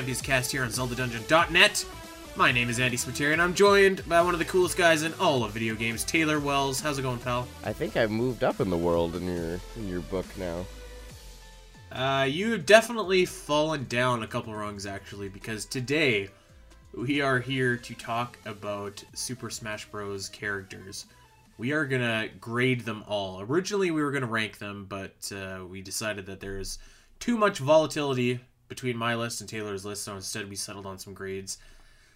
Champions Cast here on ZeldaDungeon.net. My name is Andy Spiteri, and I'm joined by one of the coolest guys in all of video games, Taylor Wells. How's it going, pal? I think I've moved up in the world in your in your book now. Uh, you've definitely fallen down a couple rungs, actually, because today we are here to talk about Super Smash Bros. characters. We are gonna grade them all. Originally, we were gonna rank them, but uh, we decided that there's too much volatility between my list and Taylor's list, so instead we settled on some grades.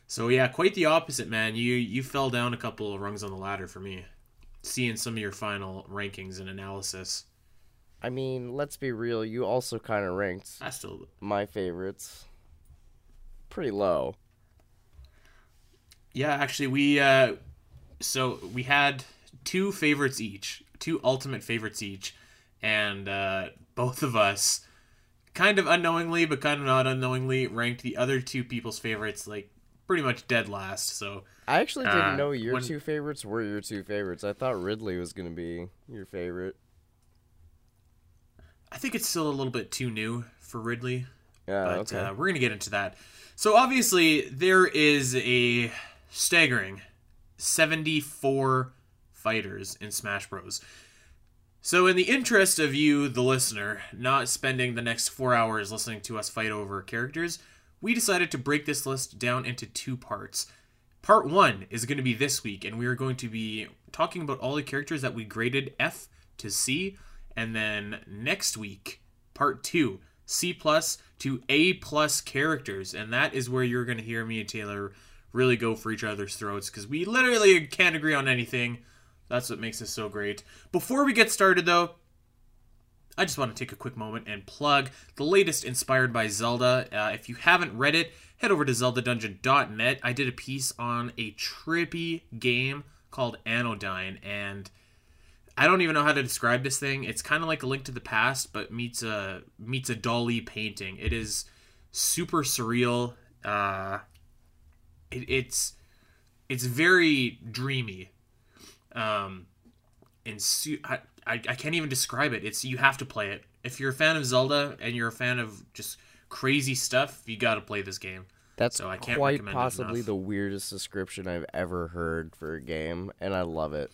So yeah, quite the opposite, man. You you fell down a couple of rungs on the ladder for me. Seeing some of your final rankings and analysis. I mean, let's be real. You also kind of ranked I still my favorites pretty low. Yeah, actually we uh so we had two favorites each, two ultimate favorites each, and uh both of us kind of unknowingly but kind of not unknowingly ranked the other two people's favorites like pretty much dead last. So I actually didn't Uh, know your when- two favorites were your two favorites. I thought Ridley was gonna be your favorite. I think it's still a little bit too new for Ridley. Yeah, but okay. uh, we're gonna get into that. So obviously there is a staggering 74 fighters in Smash Bros. So in the interest of you, the listener, not spending the next four hours listening to us fight over characters, we decided to break this list down into two parts. Part one is going to be this week, and we are going to be talking about all the characters that we graded F to C, and then next week, part two, C plus to A plus characters, and that is where you're going to hear me and Taylor really go for each other's throats because we literally can't agree on anything. That's what makes this so great. Before we get started, though, I just want to take a quick moment and plug the latest Inspired by Zelda. Uh, if you haven't read it, head over to zeldadungeon.net. I did a piece on a trippy game called Anodyne, and I don't even know how to describe this thing. It's kind of like a Link to the Past, but meets a meets a Dalí painting. It is super surreal. Uh, it, it's it's very dreamy. Um, and su- I, I I can't even describe it. It's you have to play it. If you're a fan of Zelda and you're a fan of just crazy stuff, you got to play this game. That's so I can't quite possibly the weirdest description I've ever heard for a game, and I love it.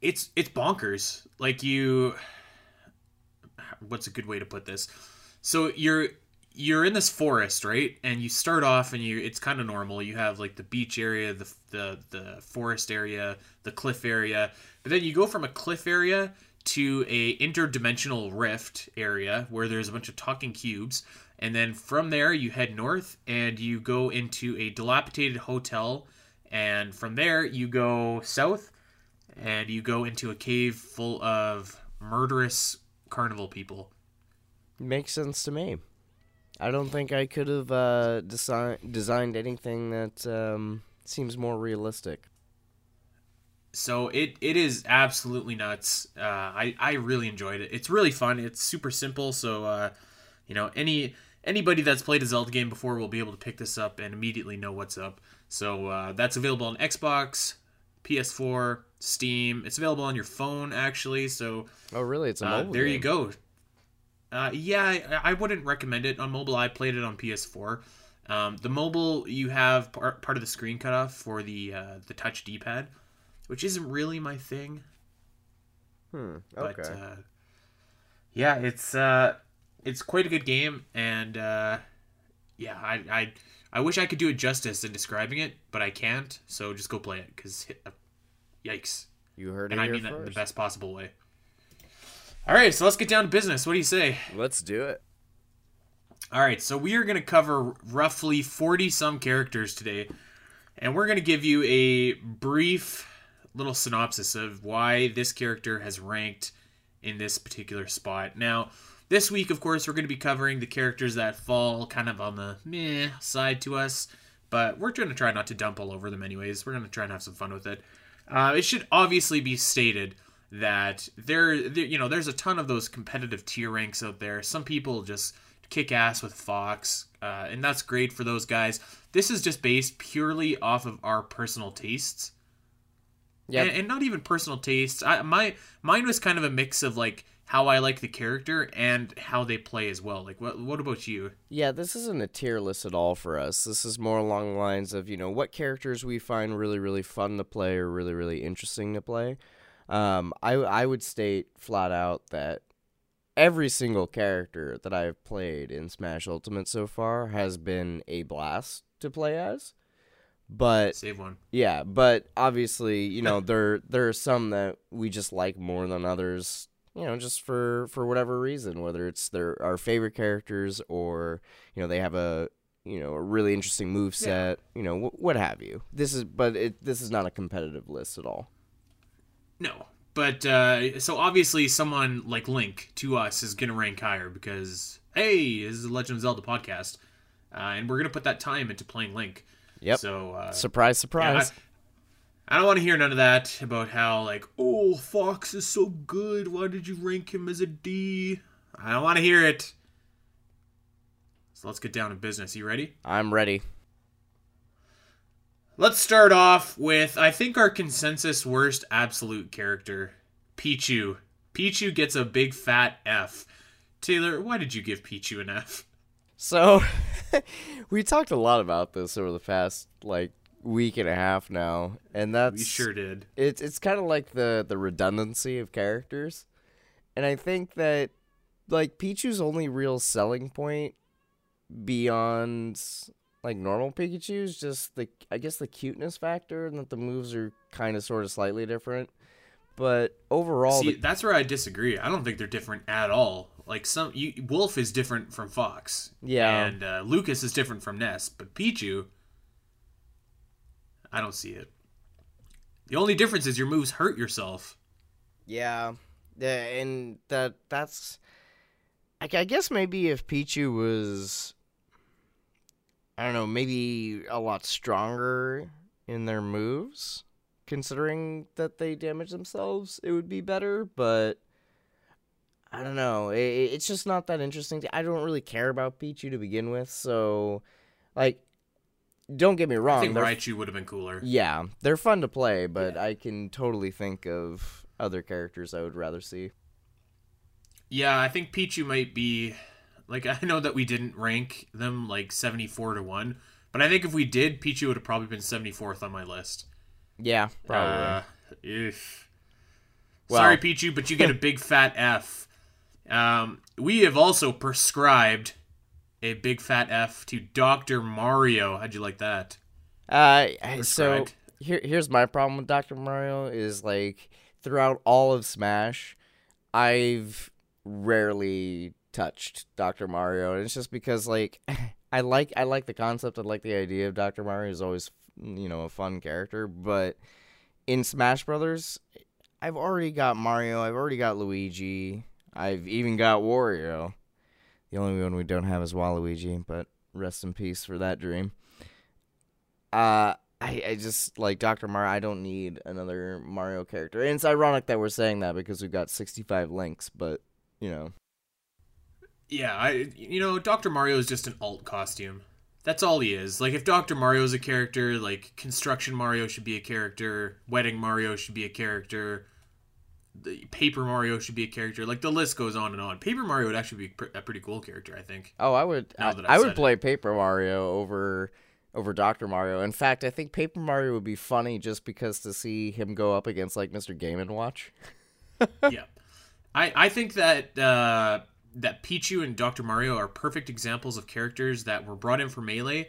it's it's bonkers. Like you, what's a good way to put this? So you're you're in this forest, right? And you start off, and you it's kind of normal. You have like the beach area, the the the forest area, the cliff area, but then you go from a cliff area to a interdimensional rift area where there's a bunch of talking cubes. And then from there, you head north and you go into a dilapidated hotel. And from there, you go south and you go into a cave full of murderous carnival people. Makes sense to me. I don't think I could have uh, desi- designed anything that um, seems more realistic. So it it is absolutely nuts. Uh, I I really enjoyed it. It's really fun. It's super simple. So uh, you know any anybody that's played a Zelda game before will be able to pick this up and immediately know what's up. So uh, that's available on Xbox, PS4, Steam. It's available on your phone actually. So Oh, really? It's a Uh, mobile. there you go. Uh, yeah, I, I wouldn't recommend it on mobile. I played it on PS4. Um, the mobile, you have part, part of the screen cut off for the uh, the touch D-pad, which isn't really my thing. Hmm. But Okay. uh, yeah, it's uh, it's quite a good game, and uh, yeah, I, I I wish I could do it justice in describing it, but I can't. So just go play it, because yikes, you heard it and I mean that in the best possible way. All right, so let's get down to business. What do you say? Let's do it. All right, so we are going to cover roughly 40 some characters today, and we're going to give you a brief little synopsis of why this character has ranked in this particular spot. Now, this week, of course, we're going to be covering the characters that fall kind of on the meh side to us, but we're going to try not to dump all over them anyways. We're going to try and have some fun with it. Uh, it should obviously be stated that there, there, you know, there's a ton of those competitive tier ranks out there. Some people just kick ass with Fox, uh, and that's great for those guys. This is just based purely off of our personal tastes, Yeah. and, and not even personal tastes. I, my mine was kind of a mix of like how I like the character and how they play as well. Like, what what about you? Yeah, this isn't a tier list at all for us. This is more along the lines of, you know, what characters we find really, really fun to play or really, really interesting to play. Um, I, I would state flat out that every single character that I've played in Smash Ultimate so far has been a blast to play as. But Save one. yeah, but obviously, you know, there there are some that we just like more than others. You know, just for for whatever reason, whether it's their our favorite characters or you know they have a you know a really interesting move set. You know, wh- what have you. This is, but it this is not a competitive list at all. No. But uh, so obviously, someone like Link to us is going to rank higher because hey, this is the Legend of Zelda podcast, uh, and we're going to put that time into playing Link. Yep. So uh, surprise, yeah, surprise. I, I don't want to hear none of that about how like oh Fox is so good. Why did you rank him as a D? I don't want to hear it. So let's get down to business. You ready? I'm ready. Let's start off with I think our consensus worst absolute character, Pichu. Pichu gets a big fat F. Taylor, why did you give Pichu an F? So, we talked a lot about this over the past like week and a half now, and that's We sure did. it's it's kind of like the the redundancy of characters and i think that like pichu's only real selling point beyond like normal pikachu's just the i guess the cuteness factor and that the moves are kind of sort of slightly different but overall See, the- that's where I disagree. I don't think they're different at all. Like some, you, Wolf is different from Fox. Yeah. And uh, Lucas is different from Ness, but Pichu, I don't see it. The only difference is your moves hurt yourself. yeah yeah and that that's I, I guess maybe if pichu was i don't know maybe a lot stronger in their moves considering that they damage themselves it would be better but i don't know it, it's just not that interesting to, i don't really care about pichu to begin with so like don't get me wrong. I think Raichu would have been cooler. yeah they're fun to play but i can totally think of other characters i would rather see Yeah, I think Pichu might be like I know that we didn't rank them like 74 to 1, but I think if we did, Pichu would have probably been 74th on my list. yeah probably Uh, if. Well- Sorry, Pichu, but you get a big fat F. Um, we have also prescribed a big fat F to Dr. Mario. How'd you like that? Uh, so here, here's my problem with Dr. Mario is like throughout all of Smash, I've rarely touched Dr. Mario, and it's just because like I like I like the concept, I like the idea of Dr. Mario is always you know a fun character, but in Smash Brothers, I've already got Mario, I've already got Luigi, I've even got Wario. The only one we don't have is Waluigi, but rest in peace for that dream. Uh, I, I just like Dr. Mario. I don't need another Mario character. And it's ironic that we're saying that because we've got 65 links, but you know. Yeah, I you know, Dr. Mario is just an alt costume. That's all he is. Like if Dr. Mario is a character, like Construction Mario should be a character, Wedding Mario should be a character, the Paper Mario should be a character. Like the list goes on and on. Paper Mario would actually be pr- a pretty cool character, I think. Oh, I would Now I, I would play Paper Mario over over Dr. Mario. In fact, I think Paper Mario would be funny just because to see him go up against like Mr. Game and Watch. yeah. I, I think that uh, that Pichu and Dr. Mario are perfect examples of characters that were brought in for Melee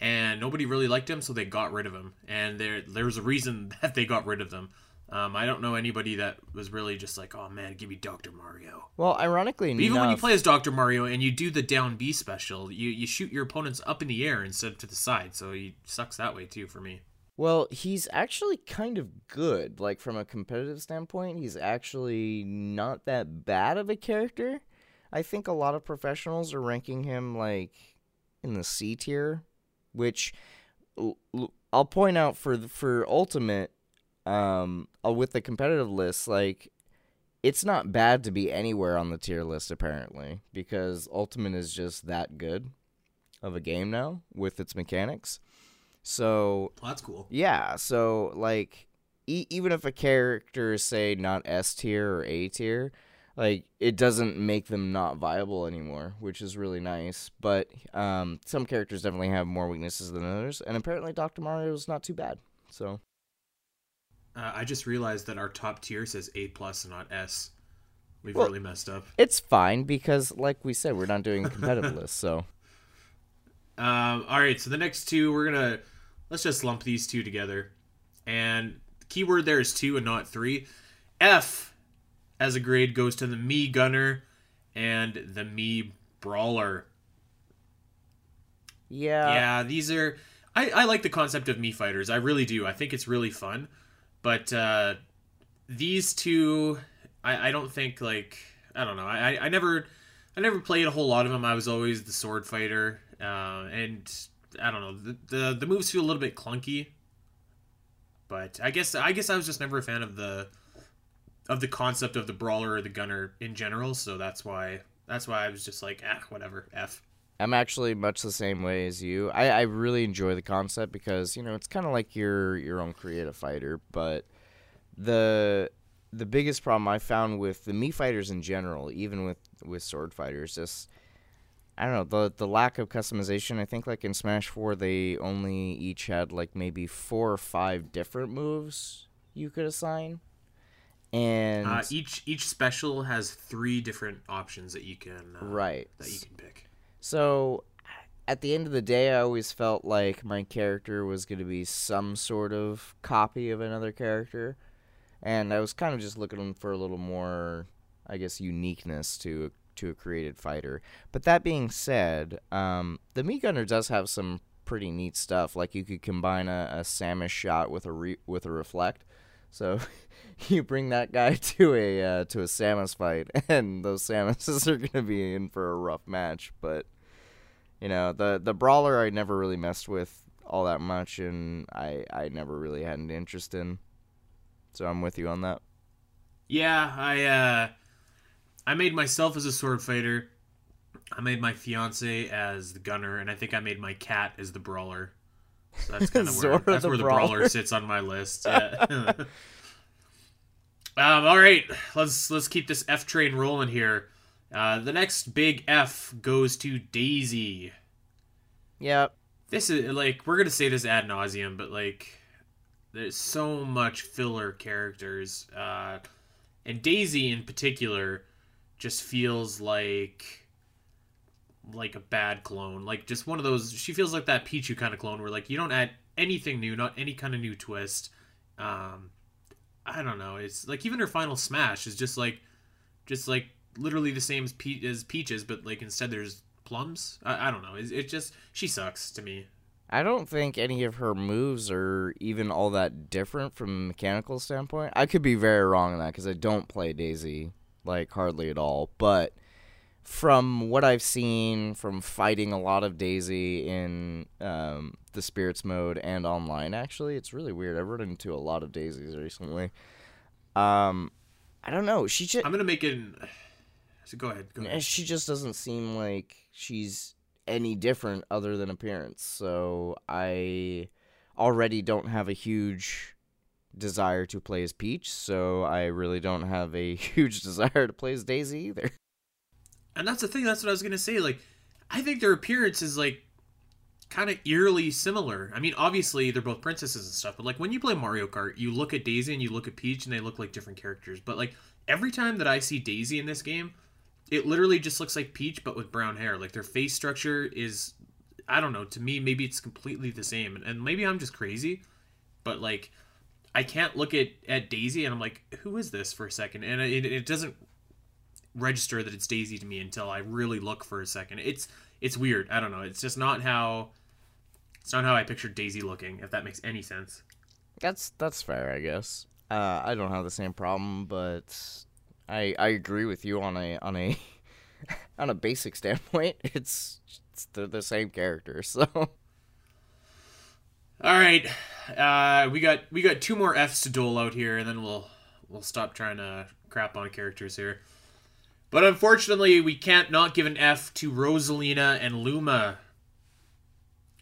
and nobody really liked him, so they got rid of him. And there there's a reason that they got rid of them. Um, I don't know anybody that was really just like, oh man, give me Dr. Mario. Well, ironically But even when you play as Dr. Mario and you do the down B special, you, you shoot your opponents up in the air instead of to the side, so he sucks that way too for me. Well, he's actually kind of good. Like from a competitive standpoint, he's actually not that bad of a character. I think a lot of professionals are ranking him like in the C tier, which I'll point out for the- for ultimate um uh, with the competitive list like it's not bad to be anywhere on the tier list apparently because ultimate is just that good of a game now with its mechanics. So Well, that's cool. yeah, so like e- even if a character is say not S tier or A tier, like it doesn't make them not viable anymore, which is really nice. But um, some characters definitely have more weaknesses than others, and apparently Dr. Mario is not too bad. So Uh, I just realized that our top tier says A plus and not S. We've Well- really messed up. it's fine because, like we said, we're not doing competitive list. So Um, all right, so the next two we're gonna let's just lump these two together, and the keyword there is two and not three. F as a grade goes to the Mii gunner and the Mii brawler. yeah, yeah, these are. I, I like the concept of Mii fighters. I really do. I think it's really fun, but uh, these two, I, I don't think like I don't know. I, I never I never played a whole lot of them. I was always the sword fighter, uh, and I don't know. The, the the moves feel a little bit clunky, but I guess I guess I was just never a fan of the of the concept of the brawler or the gunner in general. So that's why that's why I was just like ah whatever f. I'm actually much the same way as you. I, I really enjoy the concept because you know it's kind of like your your own creative fighter. But the the biggest problem I found with the Mii fighters in general, even with with sword fighters, just I don't know the the lack of customization. I think like in Smash Four, they only each had like maybe four or five different moves you could assign, and Uh, each each special has three different options that you can uh, right that you can pick. So, at the end of the day, I always felt like my character was going to be some sort of copy of another character, and I was kind of just looking for a little more, I guess, uniqueness to to a created fighter. But that being said, um, the Mii Gunner does have some pretty neat stuff. Like you could combine a, a Samus shot with a re- with a reflect. So you bring that guy to a uh, to a Samus fight, and those Samuses are gonna be in for a rough match. But you know, the the brawler I never really messed with all that much, and I I never really had an interest in. So I'm with you on that. Yeah, I uh, I made myself as a sword fighter. I made my fiance as the gunner, and I think I made my cat as the brawler. So that's kind of where that's the where the brawler. brawler sits on my list. Yeah. Um, all right, let's let's keep this F train rolling here. Uh, the next big F goes to Daisy. Yep. this is like we're gonna say this ad nauseum, but like there's so much filler characters, uh, and Daisy in particular just feels like like a bad clone, like just one of those. She feels like that Pichu kind of clone, where like you don't add anything new, not any kind of new twist. Um, I don't know. It's like even her final smash is just like, just like literally the same as, Pe- as Peach's, but like instead there's plums. I, I don't know. It, it just she sucks to me. I don't think any of her moves are even all that different from a mechanical standpoint. I could be very wrong on that because I don't play Daisy like hardly at all. But from what I've seen from fighting a lot of Daisy in um, the Spirits mode and online, actually, it's really weird. I've run into a lot of Daisies recently. Um, I don't know. She just I'm gonna make it. So go ahead. Go ahead. she just doesn't seem like she's any different other than appearance. So I already don't have a huge desire to play as Peach, so I really don't have a huge desire to play as Daisy either. And that's the thing. That's what I was gonna say. Like, I think their appearance is like kind of eerily similar. I mean, obviously they're both princesses and stuff, but like when you play Mario Kart, you look at Daisy and you look at Peach, and they look like different characters. But like every time that I see Daisy in this game, it literally just looks like Peach, but with brown hair. Like their face structure is, I don't know. To me, maybe it's completely the same, and, and maybe I'm just crazy, but like. I can't look at, at Daisy and I'm like, who is this for a second? And it, it doesn't register that it's Daisy to me until I really look for a second. It's it's weird. I don't know. It's just not how it's not how I pictured Daisy looking. If that makes any sense. That's that's fair, I guess. Uh, I don't have the same problem, but I I agree with you on a on a on a basic standpoint. It's, it's they're the same character, so All right, uh, we got we got two more Fs to dole out here, and then we'll we'll stop trying to crap on characters here. But unfortunately, we can't not give an F to Rosalina and Luma.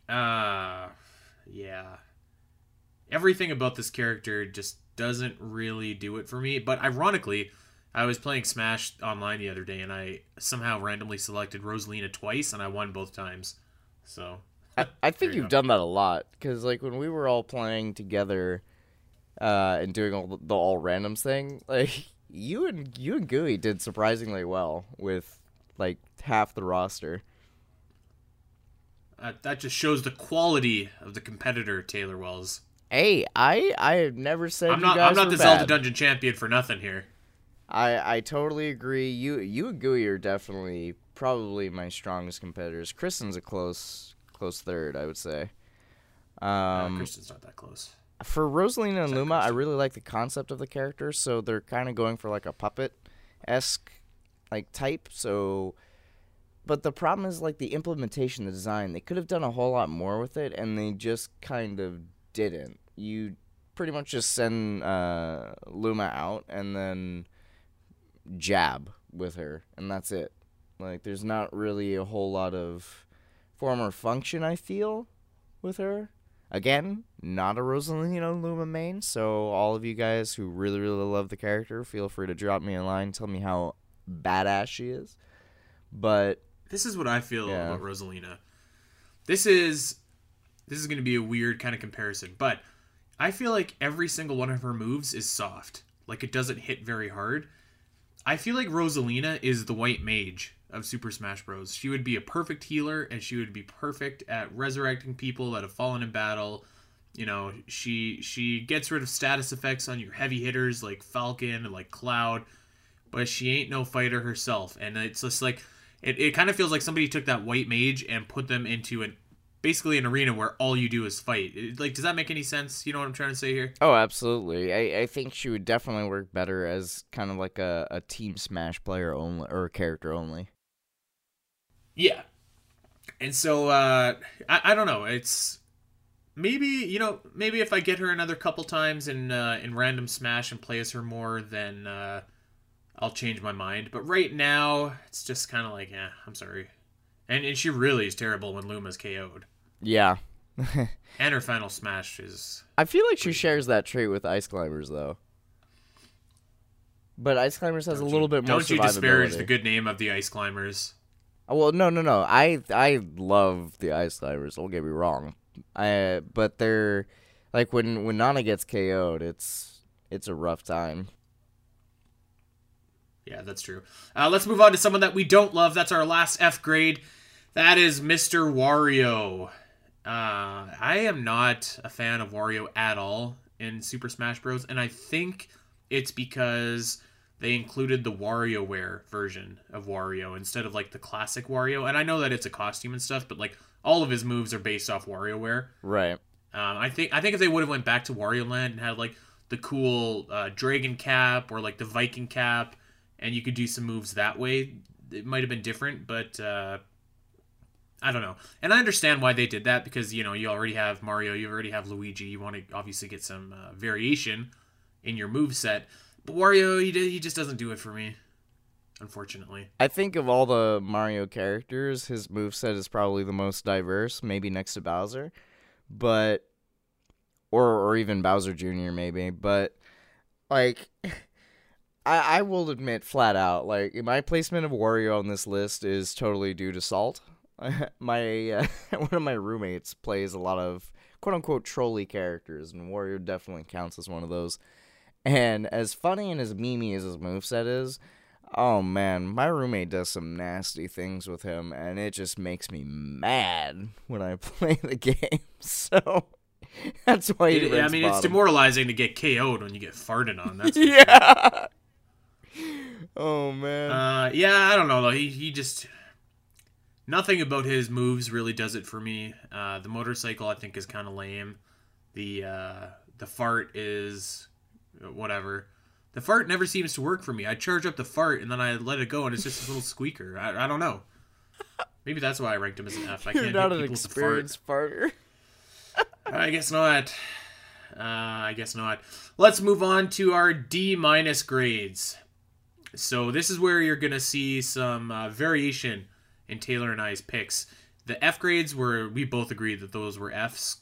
Uh, yeah. Everything about this character just doesn't really do it for me. But ironically, I was playing Smash online the other day, and I somehow randomly selected Rosalina twice, and I won both times. So I, I think you you've go. done that a lot because like when we were all playing together uh, and doing all the, the all randoms thing, like you and you and Gooey did surprisingly well with like half the roster. uh, that just shows the quality of the competitor, Taylor Wells. Hey, I I have never said I'm not. I'm not the bad. Zelda Dungeon champion for nothing here. I I totally agree. You you and Gooey are definitely probably my strongest competitors. Kristen's a close close third, I would say. Uh, Um, Kristen's not that close. For Rosalina and Luma, I really like the concept of the character. So they're kind of going for like a puppet esque like type. So, but the problem is like the implementation, the design. They could have done a whole lot more with it, and they just kind of didn't. You pretty much just send uh, Luma out and then jab with her, and that's it. Like, there's not really a whole lot of form or function. I feel with her. Again, not a Rosalina Luma main, so all of you guys who really, really love the character, feel free to drop me a line, tell me how badass she is. But This is what I feel Yeah. about Rosalina. This is this is going to be a weird kind of comparison, but I feel like every single one of her moves is soft. Like it doesn't hit very hard. I feel like Rosalina is the white mage of Super Smash Bros. She would be a perfect healer and she would be perfect at resurrecting people that have fallen in battle. You know, she she gets rid of status effects on your heavy hitters like Falcon and like Cloud, but she ain't no fighter herself. And it's just like it, it kind of feels like somebody took that white mage and put them into an basically an arena where all you do is fight. Like, does that make any sense? You know what I'm trying to say here? oh, absolutely, I, I think she would definitely work better as kind of like a, a team Smash player only or a character only. Yeah. And so uh I, I don't know, it's maybe, you know, maybe if I get her another couple times in uh in random smash and play as her more, then uh I'll change my mind. But right now, it's just kind of like, yeah, I'm sorry. And and she really is terrible when Luma's KO'd. Yeah, And her final smash is I feel like she shares that trait with Ice Climbers though. But Ice Climbers has a Don't little you- bit more Don't you disparage the good name of the ice climbers? Well, no, no, no. I I love the Ice Climbers. Don't get me wrong. I but they're like when when Nana gets KO'd, it's it's a rough time. Yeah, that's true. Uh, let's move on to someone that we don't love. That's our last F grade. That is Mr. Wario. Uh, I am not a fan of Wario at all in Super Smash Bros. And I think it's because they included the WarioWare version of Wario instead of like the classic Wario. And I know that it's a costume and stuff, but like all of his moves are based off WarioWare. Right. Um, I think I think if they would have went back to Wario Land and had like the cool uh, dragon cap or like the Viking cap, and you could do some moves that way, it might have been different. But uh, I don't know. And I understand why they did that because you know you already have Mario, you already have Luigi. You want to obviously get some uh, variation in your move set. But Wario, he he just doesn't do it for me, unfortunately. I think of all the Mario characters, his moveset is probably the most diverse, maybe next to Bowser. But or or even Bowser Jr. maybe, but like I I will admit flat out, like my placement of Wario on this list is totally due to Salt. my uh, one of my roommates plays a lot of quote unquote trolly characters, and Wario definitely counts as one of those. And as funny and as memey as his moveset is, oh man, my roommate does some nasty things with him, and it just makes me mad when I play the game. So that's why he It- I mean, it's demoralizing to get KO'd when you get farted on. That's yeah. Oh man. Uh, yeah, I don't know though. He he just nothing about his moves really does it for me. Uh, the motorcycle I think is kind of lame. The uh, the fart is whatever. The fart never seems to work for me. I charge up the fart and then I let it go and it's just a little squeaker. I, I don't know. Maybe that's why I ranked him as an F. I You're can't not an people with the experienced farter. I guess not. Uh, I guess not. Let's move on to our D minus grades. So this is where you're gonna see some uh, variation in Taylor and I's picks. The F grades were we both agreed that those were Fs.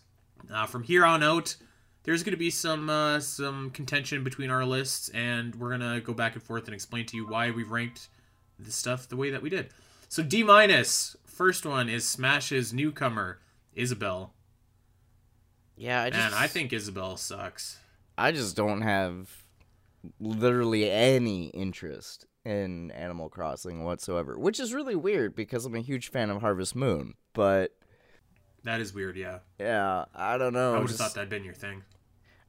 Uh, from here on out, there's going to be some uh, some contention between our lists, and we're gonna go back and forth and explain to you why we've ranked the stuff the way that we did. So D. First one is Smash's newcomer Isabelle, Yeah, I just and I think Isabelle sucks. I just don't have literally any interest in Animal Crossing whatsoever, which is really weird because I'm a huge fan of Harvest Moon. But That is weird. Yeah, yeah, I don't know. I would have just- thought that'd been your thing.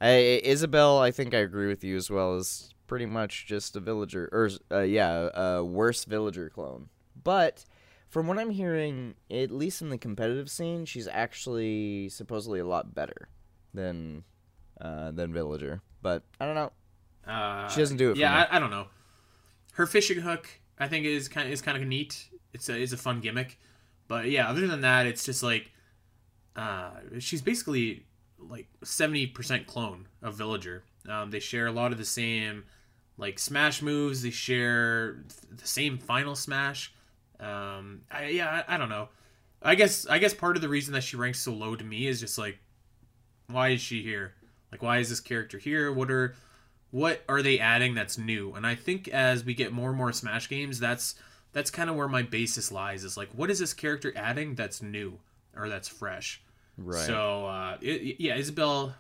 I, Isabelle, I think I agree with you as well. Is pretty much just a villager, or uh, yeah, a worse villager clone. But from what I'm hearing, at least in the competitive scene, she's actually supposedly a lot better than uh, than villager. But I don't know. Uh, She doesn't do it for Yeah, me. I, I don't know. Her fishing hook, I think, is kind of is kind of neat. It's a is a fun gimmick, but yeah, other than that, it's just like, uh, she's basically like seventy percent clone of Villager. Um, they share a lot of the same like smash moves. They share the same final smash. Um, I, yeah, I, I don't know. I guess I guess part of the reason that she ranks so low to me is just like, why is she here? Like, why is this character here? What are what are they adding that's new? And I think as we get more and more Smash games, that's that's kind of where my basis lies. Is like, what is this character adding that's new or that's fresh? Right. So uh, it, yeah, Isabelle,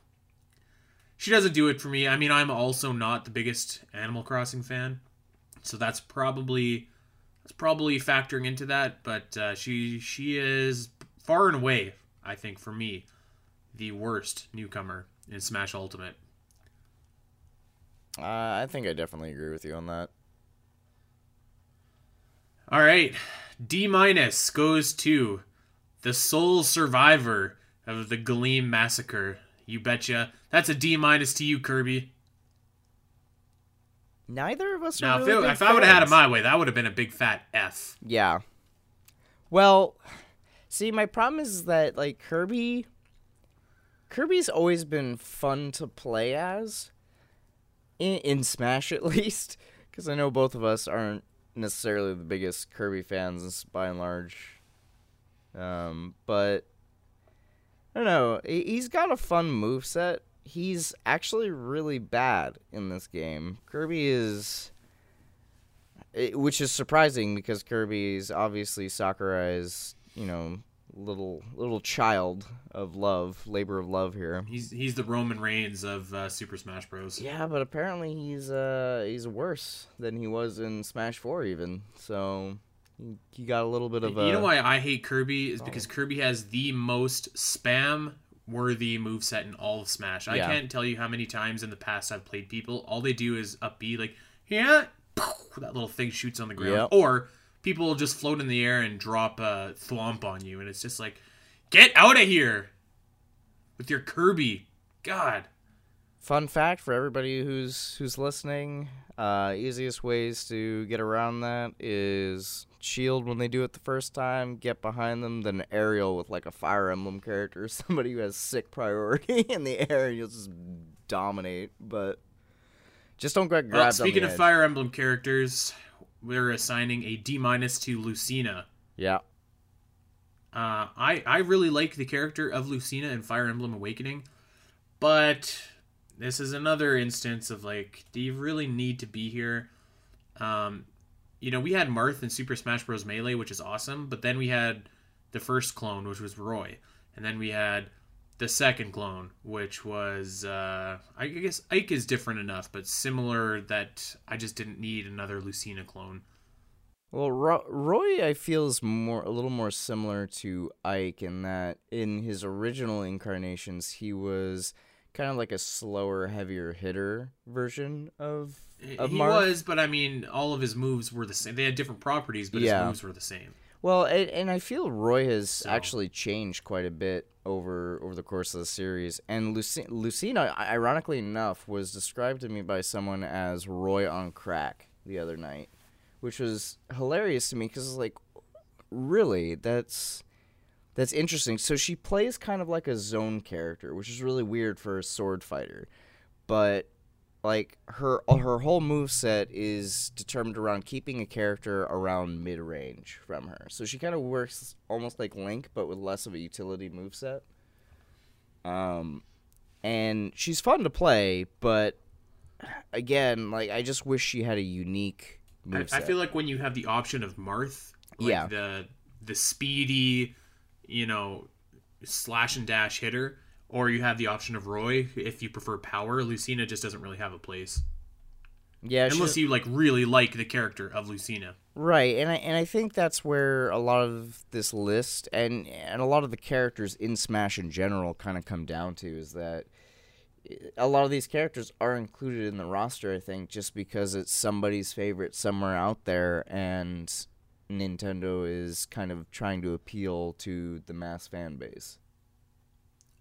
she doesn't do it for me. I mean, I'm also not the biggest Animal Crossing fan, so that's probably that's probably factoring into that. But uh, she she is far and away, I think, for me, the worst newcomer in Smash Ultimate. Uh, I think I definitely agree with you on that. All right, D minus goes to the sole survivor of the Galeem massacre. You betcha. That's a D minus to you, Kirby. Neither of us are Now, really if, it, if I would have had it my way, that would have been a big fat F. Yeah. Well, see, my problem is that like Kirby Kirby's always been fun to play as in, in Smash at least because I know both of us aren't necessarily the biggest Kirby fans by and large. Um, but I don't know. he- He's got a fun move set. He's actually really bad in this game. Kirby is which is surprising because Kirby is obviously Sakurai's, you know, little little child of love, labor of love here. He's he's the Roman Reigns of uh, Super Smash Bros. Yeah, but apparently he's uh he's worse than he was in Smash Four even. So he got a little bit of a. you know why I hate Kirby is because Kirby has the most spam worthy moveset in all of Smash. I Yeah. can't tell you how many times in the past I've played people. All they do is up B like yeah, that little thing shoots on the ground, Yep. or people will just float in the air and drop a thwomp on you, and it's just like, get out of here with your Kirby. God. Fun fact for everybody who's who's listening: uh, easiest ways to get around that is shield when they do it the first time, get behind them, then aerial with like a Fire Emblem character, somebody who has sick priority in the air, and you'll just dominate. But just don't get Well, speaking of edge. Fire Emblem characters, we're assigning a D minus to Lucina. yeah, Uh, I I really like the character of Lucina in Fire Emblem Awakening, but this is another instance of like, do you really need to be here? Um, you know, we had Marth in Super Smash Bros. Melee, which is awesome, but then we had the first clone, which was Roy, and then we had the second clone, which was uh, I guess Ike is different enough, but similar that I just didn't need another Lucina clone. Well, Ro- Roy, I feel is more a little more similar to Ike in that in his original incarnations he was kind of like a slower, heavier hitter version of of he Marth. was, but I mean, all of his moves were the same. They had different properties, but Yeah. his moves were the same. Well, and, and I feel Roy has So- actually changed quite a bit over over the course of the series. And Luci- Lucina, ironically enough, was described to me by someone as Roy on crack the other night, which was hilarious to me because it's like, really, that's that's interesting. So she plays kind of like a zone character, which is really weird for a sword fighter, but like her her whole move set is determined around keeping a character around mid range from her. So she kind of works almost like Link, but with less of a utility move set. Um, and she's fun to play, but again, like I just wish she had a unique I, move. I feel like when you have the option of Marth, like Yeah. the the speedy, you know, slash and dash hitter, or you have the option of Roy if you prefer power, Lucina just doesn't really have a place. yeah, Unless you like really like the character of Lucina. Right, and I and I think that's where a lot of this list and and a lot of the characters in Smash in general kind of come down to is that eh, a lot of these characters are included in the roster. I think just because it's somebody's favorite somewhere out there, and Nintendo is kind of trying to appeal to the mass fan base.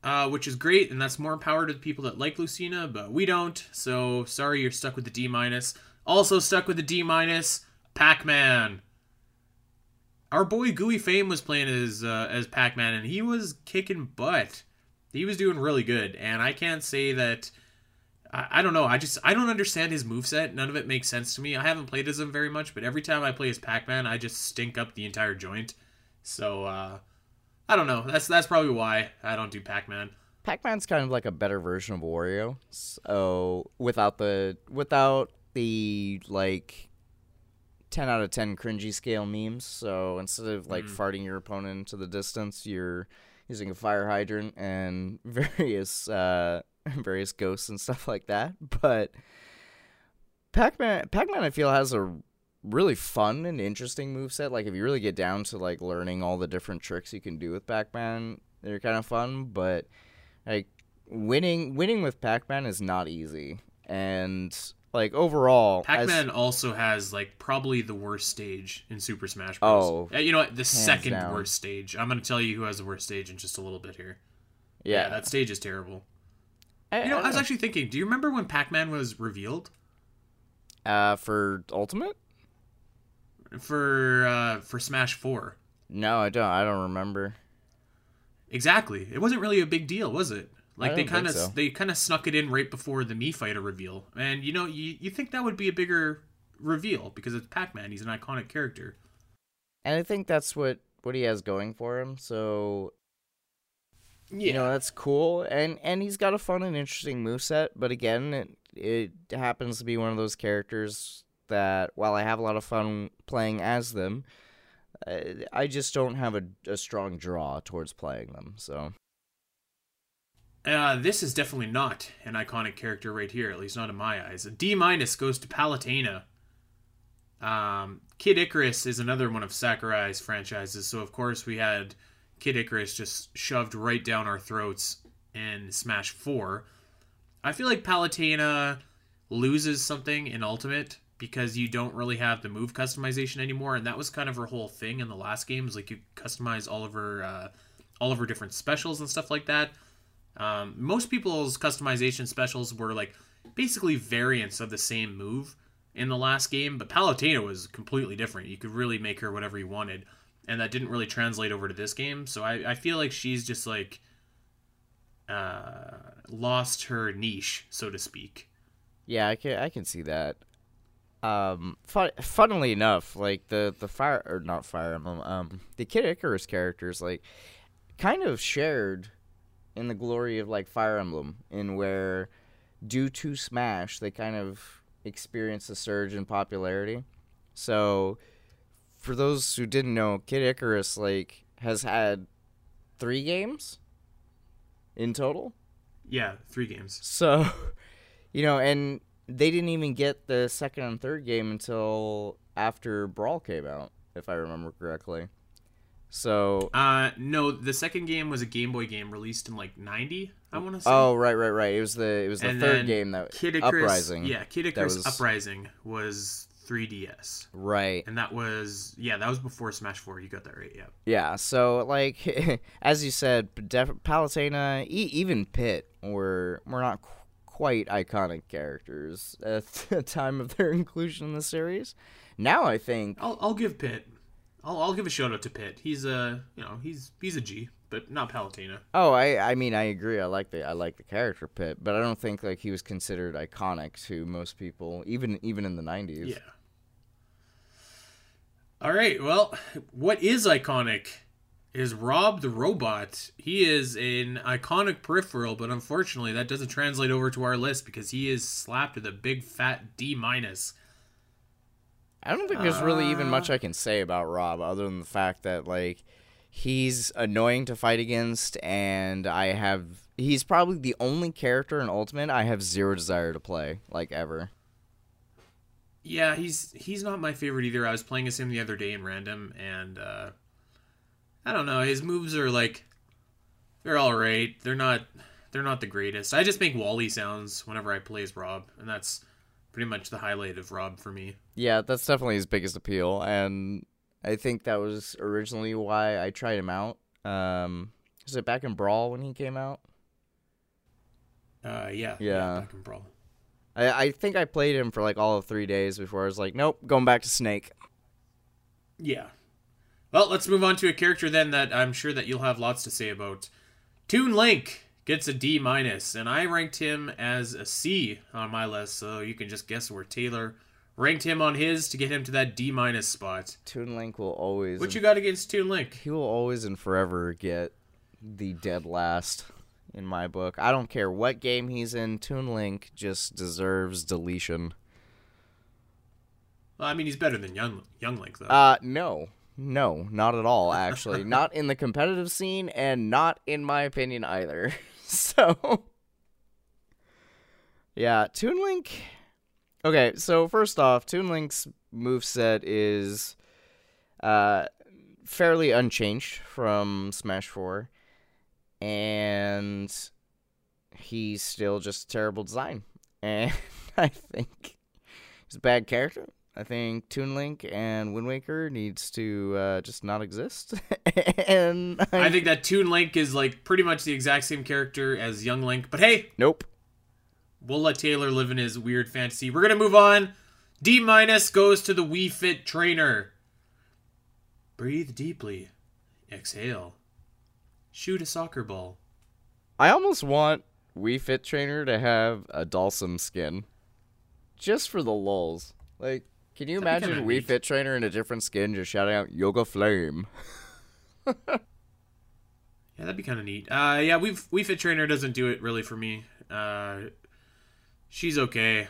Uh, which is great, and that's more power to the people that like Lucina, but we don't. So sorry, you're stuck with the D minus. Also stuck with the D minus, Pac-Man. Our boy Gooey Fame was playing as uh, as Pac-Man, and he was kicking butt. He was doing really good, and I can't say that. I, I don't know. I just I don't understand his moveset. None of it makes sense to me. I haven't played as him very much, but every time I play as Pac-Man, I just stink up the entire joint. So uh, I don't know. That's that's probably why I don't do Pac-Man. Pac-Man's kind of like a better version of Wario. So without the without the like 10 out of 10 cringy scale memes. So instead of like farting your opponent into the distance, you're using a fire hydrant and various uh various ghosts and stuff like that. But Pac-Man Pac-Man I feel has a really fun and interesting moveset. Like if you really get down to like learning all the different tricks you can do with Pac-Man, they're kind of fun, but like winning winning with Pac-Man is not easy. And like overall, as- Pac-Man also has like probably the worst stage in Super Smash Bros. Oh, Uh, you know what? The second down. worst stage. I'm gonna tell you who has the worst stage in just a little bit here. yeah, that stage is terrible. I, You know, I I was don't actually thinking. Do you remember when Pac-Man was revealed uh for Ultimate. For uh, for Smash Four? No, I don't. I don't remember. Exactly. It wasn't really a big deal, was it? Like they kind of so. they kind of snuck it in right before the Mii fighter reveal, and you know you you think that would be a bigger reveal because it's Pac-Man. He's an iconic character. And I think that's what what he has going for him. So Yeah. you know that's cool, and and he's got a fun and interesting moveset. But again, it it happens to be one of those characters that while I have a lot of fun playing as them, uh, I just don't have a, a strong draw towards playing them. So Uh, this is definitely not an iconic character right here, at least not in my eyes. A D minus goes to Palutena. Um, Kid Icarus is another one of Sakurai's franchises, so of course we had Kid Icarus just shoved right down our throats in Smash 4. I feel like Palutena loses something in Ultimate because you don't really have the move customization anymore, and that was kind of her whole thing in the last games. Like you customize all of her, uh, all of her different specials and stuff like that. Um, most people's customization specials were like basically variants of the same move in the last game, but Palutena was completely different. You could really make her whatever you wanted, and that didn't really translate over to this game. So I, I feel like she's just like uh, lost her niche, so to speak. yeah, I can I can see that. Um, fun, funnily enough, like the the fire or not fire emblem, um, the Kid Icarus characters like kind of shared in the glory of like Fire Emblem, in where due to Smash they kind of experienced a surge in popularity. So, for those who didn't know, Kid Icarus like has had three games in total. Yeah, three games. So, you know, and they didn't even get the second and third game until after Brawl came out, if I remember correctly. So, Uh, no, the second game was a Game Boy game released in like '90. I want to say. oh right, right, right. It was the it was the And third game that Kid Icarus, Uprising. Yeah, Kid Icarus was- Uprising was 3DS, Right. and that was yeah, that was before Smash 4. You got that right? Yeah. Yeah. So like, as you said, Def- Palutena, e- even Pit were were not quite iconic characters at the time of their inclusion in the series. Now I think I'll I'll give Pit. I'll I'll give a shout out to Pit. He's a you know he's he's a G, but not Palutena. Oh, I I mean I agree. I like the I like the character Pit, but I don't think like he was considered iconic to most people, even even in the nineties. Yeah. All right. Well, what is iconic is Rob the Robot. He is an iconic peripheral, but unfortunately that doesn't translate over to our list because he is slapped with a big fat D minus. I don't think there's really even much I can say about Rob other than the fact that like he's annoying to fight against and I have he's probably the only character in Ultimate I have zero desire to play like ever. Yeah, he's he's not my favorite either. I was playing as him the other day in random and uh I don't know, his moves are like they're all right. They're not they're not the greatest. I just make WALL-E sounds whenever I play as Rob, and that's pretty much the highlight of Rob for me. Yeah, that's definitely his biggest appeal and I think that was originally why I tried him out. Um was it back in Brawl when he came out? Uh yeah. Yeah. back in Brawl. I, I think I played him for like all of three days before I was like, nope, going back to Snake. Yeah. Well, let's move on to a character then that I'm sure that you'll have lots to say about. Toon Link gets a D minus, and I ranked him as a C on my list, so you can just guess where Taylor ranked him on his to get him to that D minus spot. Toon Link will always What you got against Toon Link? he will always and forever get the dead last in my book. I don't care what game he's in, Toon Link just deserves deletion. Well, I mean, he's better than Young Young Link though. Uh no. No, not at all actually. not in the competitive scene and not in my opinion either. so Yeah, Toon Link Okay, so first off, Toon Link's moveset is uh fairly unchanged from Smash 4 and he's still just a terrible design. And I think he's a bad character. I think Toon Link and Wind Waker needs to uh, just not exist. and I, I think that Toon Link is like pretty much the exact same character as Young Link, but hey, nope. We'll let Taylor live in his weird fantasy. We're gonna move on. D minus goes to the Wii Fit trainer. Breathe deeply. Exhale. Shoot a soccer ball. I almost want Wii Fit Trainer to have a Dhalsim skin, just for the lulz. Like, can you That'd imagine Wii neat. Fit Trainer in a different skin just shouting out Yoga Flame? Yeah, that'd be kind of neat. Uh, yeah, Wii Wii Fit trainer doesn't do it really for me. Uh, she's okay.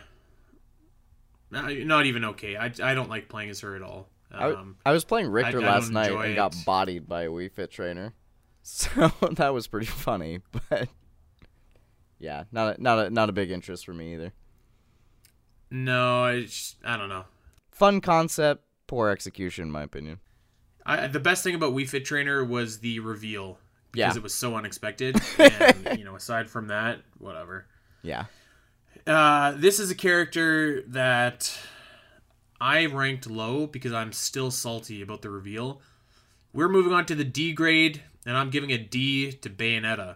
Not, even okay. I, I don't like playing as her at all. I, Um, I was playing Richter I- I last don't night and got bodied by a Wii Fit Trainer, so that was pretty funny. But yeah, not a, not a, not a big interest for me either. no, I, just, I don't know. Fun concept, poor execution, in my opinion. I, the best thing about Wii Fit Trainer was the reveal because Yeah. it was so unexpected. and you know, aside from that, whatever. Yeah, Uh, this is a character that I ranked low because I'm still salty about the reveal. We're moving on to the D grade, and I'm giving a D to Bayonetta.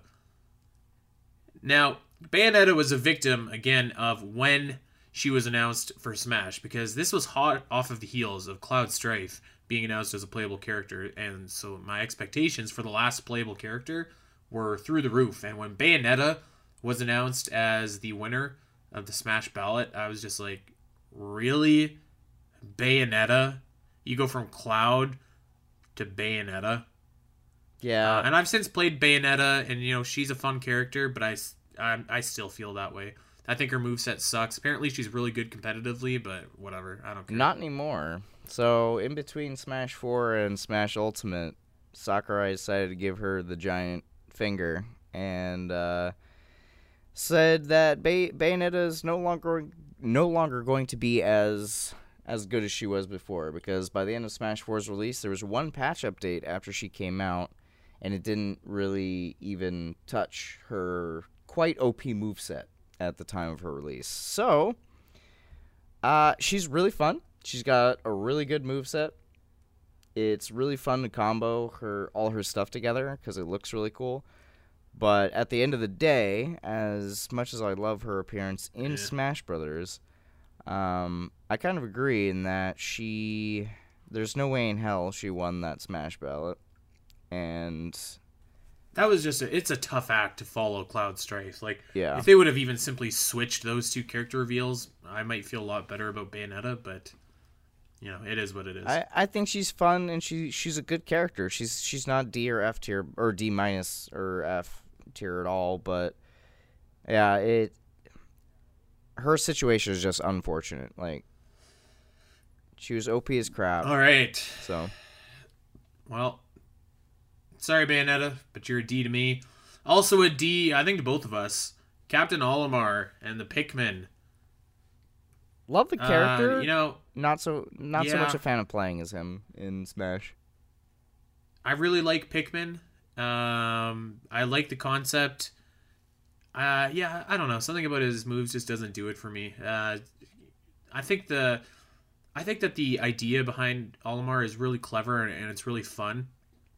Now, Bayonetta was a victim again of when she was announced for Smash because this was hot off of the heels of Cloud Strife being announced as a playable character, and so my expectations for the last playable character were through the roof. And when Bayonetta was announced as the winner of the Smash ballot, I was just like, really? Bayonetta? You go from Cloud to Bayonetta? yeah. Uh, and I've since played Bayonetta, and you know she's a fun character, but I I still feel that way. I think her moveset sucks. Apparently, she's really good competitively, but whatever. I don't care. Not anymore. So in between Smash Four and Smash Ultimate, Sakurai decided to give her the giant finger and uh, said that Bay- Bayonetta is no longer no longer going to be as as good as she was before because by the end of Smash 4's release, there was one patch update after she came out, and it didn't really even touch her quite OP moveset at the time of her release. So, uh, she's really fun. She's got a really good moveset. It's really fun to combo her all her stuff together because it looks really cool. But at the end of the day, as much as I love her appearance in Yeah. Smash Brothers, um, I kind of agree in that she, there's no way in hell she won that Smash ballot, and That was just a, it's a tough act to follow Cloud Strife. Like Yeah. if they would have even simply switched those two character reveals, I might feel a lot better about Bayonetta. But you know, it is what it is. I, I think she's fun and she she's a good character. She's she's not D or F tier or D minus or F tier at all, but yeah, it her situation is just unfortunate. Like she was OP as crap. All right. So Well, sorry, Bayonetta, but you're a D to me. Also a D, I think to both of us. Captain Olimar and the Pikmin. love the Uh, character. you know, not so not so much a fan of playing as him in Smash. I really like Pikmin. Um, I like the concept. Uh, yeah, I don't know. Something about his moves just doesn't do it for me. Uh, I think the, I think that the idea behind Olimar is really clever and, and it's really fun.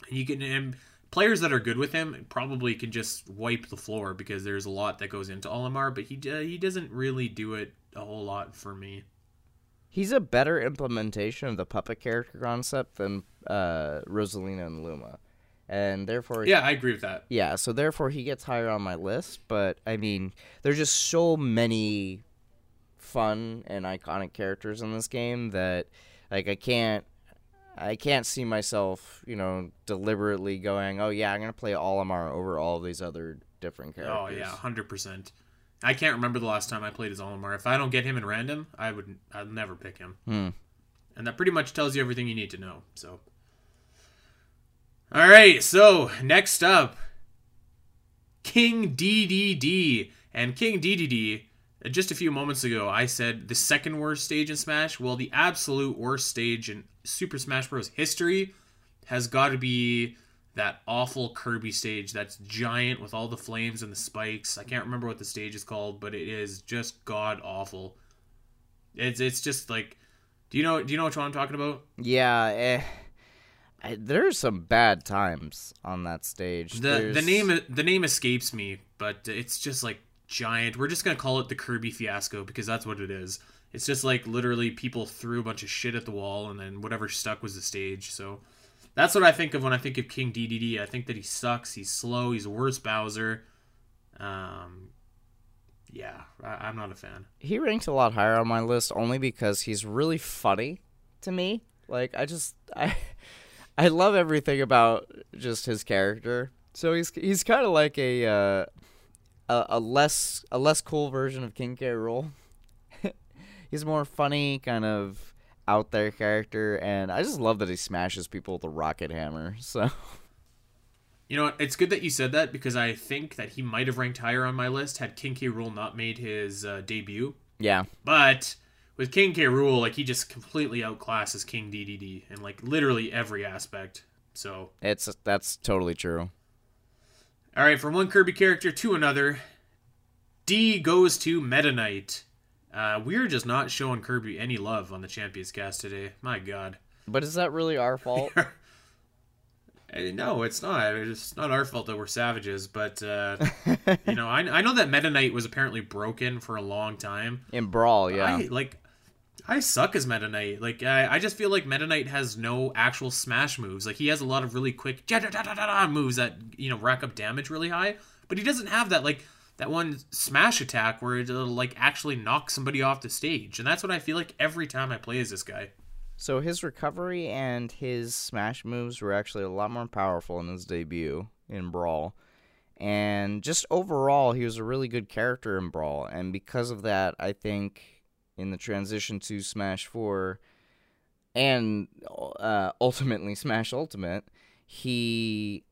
You can and players that are good with him probably can just wipe the floor because there's a lot that goes into Olimar, but he uh, he doesn't really do it a whole lot for me. He's a better implementation of the puppet character concept than uh, Rosalina and Luma, and therefore Yeah, I agree with that. Yeah, so therefore he gets higher on my list, but I mean, there's just so many fun and iconic characters in this game that like I can't I can't see myself, you know, deliberately going, "Oh yeah, I'm going to play Olimar over all these other different characters." Oh yeah, hundred percent. I can't remember the last time I played as Olimar. If I don't get him in random, I would I'd never pick him. Hmm. And that pretty much tells you everything you need to know. So All right, so next up King DDD. And King DDD just a few moments ago I said the second worst stage in Smash. Well, the absolute worst stage in Super Smash Bros history has got to be that awful Kirby stage that's giant with all the flames and the spikes. I can't remember what the stage is called, but it is just god awful. It's it's just like do you know do you know which one I'm talking about? Yeah, eh, I, there's some bad times on that stage. The There's- the name the name escapes me, but it's just like giant. We're just going to call it the Kirby fiasco because that's what it is. It's just like literally people threw a bunch of shit at the wall and then whatever stuck was the stage. So that's what I think of when I think of King DDD. I think that he sucks. He's slow. He's worse Bowser. Um, yeah, I, I'm not a fan. he ranked a lot higher on my list only because he's really funny to me. Like I just I I love everything about just his character. So he's he's kind of like a uh, a a less a less cool version of King K. Rool. He's more funny, kind of out there character, and I just love that he smashes people with a rocket hammer. So You know? It's good that you said that because I think that he might have ranked higher on my list had King K. Rool not made his uh, debut. yeah, But with King K. Rool, like he just completely outclasses King DDD in like literally every aspect. So, it's that's totally true. all right, from one Kirby character to another, D goes to Meta Knight. Uh, we're just not showing Kirby any love on the Champions Cast today. My God. But is that really our fault? Eh, No, it's not. It's not our fault that we're savages, but uh, you know, I, I know that Meta Knight was apparently broken for a long time. In Brawl, yeah. I like I suck as Meta Knight. Like I, I just feel like Meta Knight has no actual smash moves. Like he has a lot of really quick moves that you know rack up damage really high, but he doesn't have that like that one smash attack where it'll like actually knock somebody off the stage. And that's what I feel like every time I play as this guy. So his recovery and his smash moves were actually a lot more powerful in his debut in Brawl. And just overall, he was a really good character in Brawl. And because of that, I think in the transition to Smash 4 and uh, ultimately Smash Ultimate, he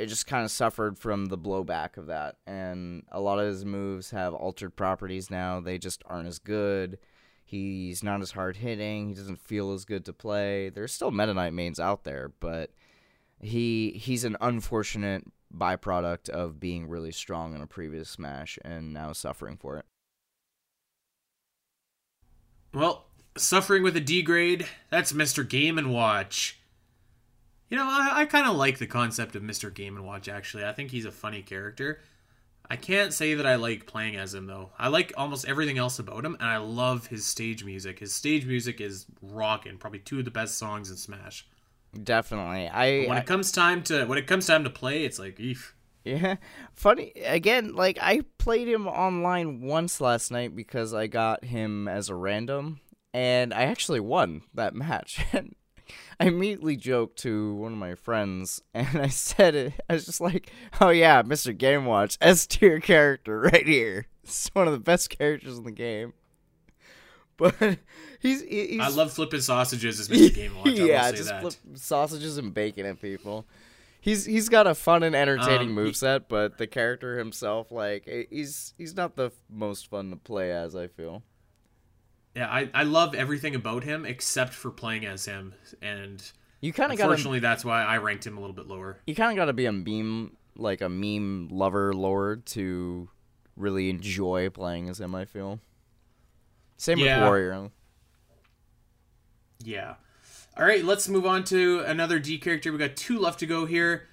it just kind of suffered from the blowback of that. And a lot of his moves have altered properties now. They just aren't as good. He's not as hard hitting. He doesn't feel as good to play. There's still Meta Knight mains out there, but he he's an unfortunate byproduct of being really strong in a previous Smash and now suffering for it. Well, suffering with a D grade, that's Mr. Game and Watch. You know, I, I kind of like the concept of Mr. Game and Watch, actually. I think he's a funny character. I can't say that I like playing as him, though. I like almost everything else about him, and I love his stage music. His stage music is rocking. Probably two of the best songs in Smash. Definitely. I, But when I it comes time to when it comes time to play, it's like, eef. Yeah, funny again. Like I played him online once last night because I got him as a random, and I actually won that match. And I immediately joked to one of my friends, and I said it. I was just like, "Oh yeah, Mr. Game Watch, S tier character right here. It's one of the best characters in the game." But he's, he's I love flipping sausages as Mr. Game Watch. Yeah, say just that. flip sausages and bacon at people. He's he's got a fun and entertaining Um, moveset, but the character himself, like he's he's not the most fun to play as. I feel. Yeah, I, I love everything about him except for playing as him, and You kind of unfortunately, that's why I ranked him a little bit lower. you kind of got to be a meme like a meme lover lord to really enjoy playing as him. I feel. Same Yeah. with Warrior. Yeah. All right, let's move on to another D character. We got two left to go here.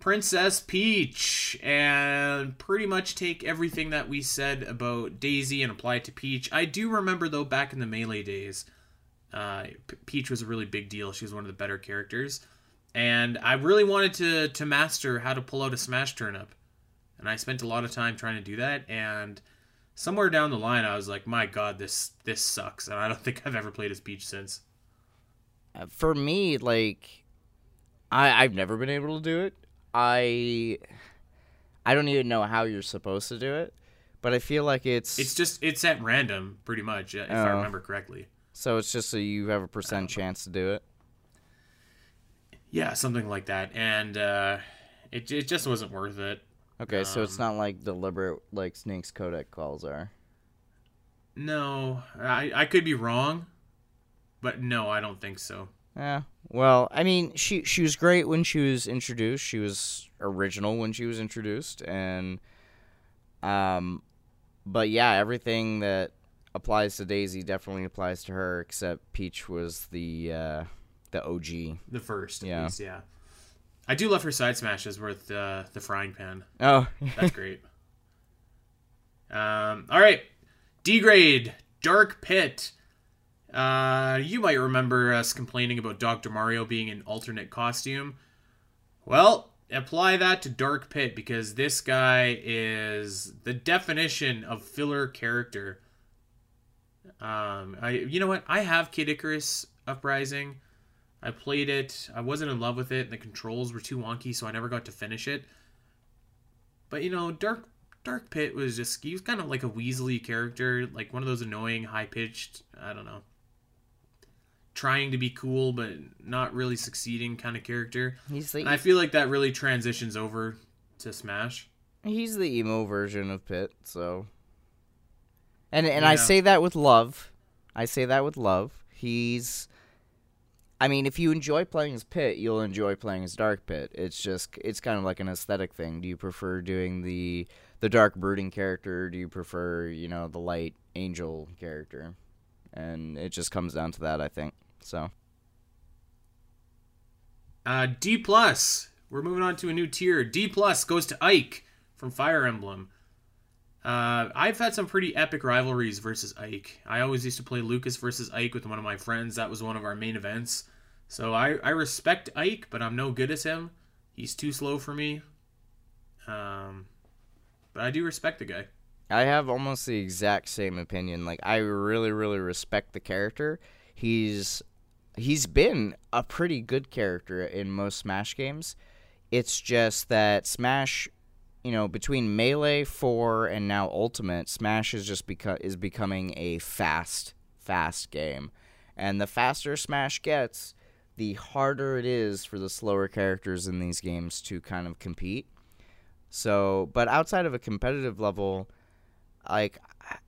Princess Peach, and pretty much take everything that we said about Daisy and apply it to Peach. I do remember though, back in the melee days, uh, Peach was a really big deal. She was one of the better characters, and I really wanted to to master how to pull out a smash turnip, and I spent a lot of time trying to do that. And somewhere down the line, I was like, "My God, this this sucks," and I don't think I've ever played as Peach since. Uh, For me, like, I I've never been able to do it. I I don't even know how you're supposed to do it, but I feel like it's It's just it's at random, pretty much, if I Oh. remember correctly. so it's just so you have a Um, percent chance to do it. Yeah, something like that, and uh, it it just wasn't worth it. Okay, so it's Um, not like deliberate like Snake's codec calls are. No, I I could be wrong, but no, I don't think so. Yeah. Well, I mean, she she was great when she was introduced. She was original when she was introduced, and um, but yeah, everything that applies to Daisy definitely applies to her. Except Peach was the uh, the OG. The first, Yeah. least, yeah. I do love her side smashes with uh, the frying pan. Oh, That's great. um, all right, D grade, Dark Pit. Uh, you might remember us complaining about Dr. Mario being an alternate costume. Well, apply that to Dark Pit because this guy is the definition of filler character. Um, I you know what? I have Kid Icarus Uprising. I played it. I wasn't in love with it. The controls were too wonky, so I never got to finish it. But you know, Dark Dark Pit was just he was kind of like a Weasley character, like one of those annoying, high pitched. I don't know, trying to be cool but not really succeeding kind of character. he's And I feel like that really transitions over to Smash. he's the emo version of Pit. So, and and I say that with love. I say that with love. He's I mean, if you enjoy playing as Pit, you'll enjoy playing as Dark Pit. It's just it's kind of like an aesthetic thing. Do you prefer doing the the dark brooding character? Do you prefer, you know, the light angel character? And it just comes down to that, I think. So, Uh, D plus. We're moving on to a new tier. D plus goes to Ike from Fire Emblem. Uh, I've had some pretty epic rivalries versus Ike. I always used to play Lucas versus Ike with one of my friends. That was one of our main events. So I, I respect Ike, but I'm no good as him. He's too slow for me. Um, but I do respect the guy. I have almost the exact same opinion. Like I really really respect the character. He's he's been a pretty good character in most Smash games. It's just that Smash, you know, between Melee 4 and now Ultimate, Smash is just beco- is becoming a fast fast game. And the faster Smash gets, the harder it is for the slower characters in these games to kind of compete. So, but outside of a competitive level, like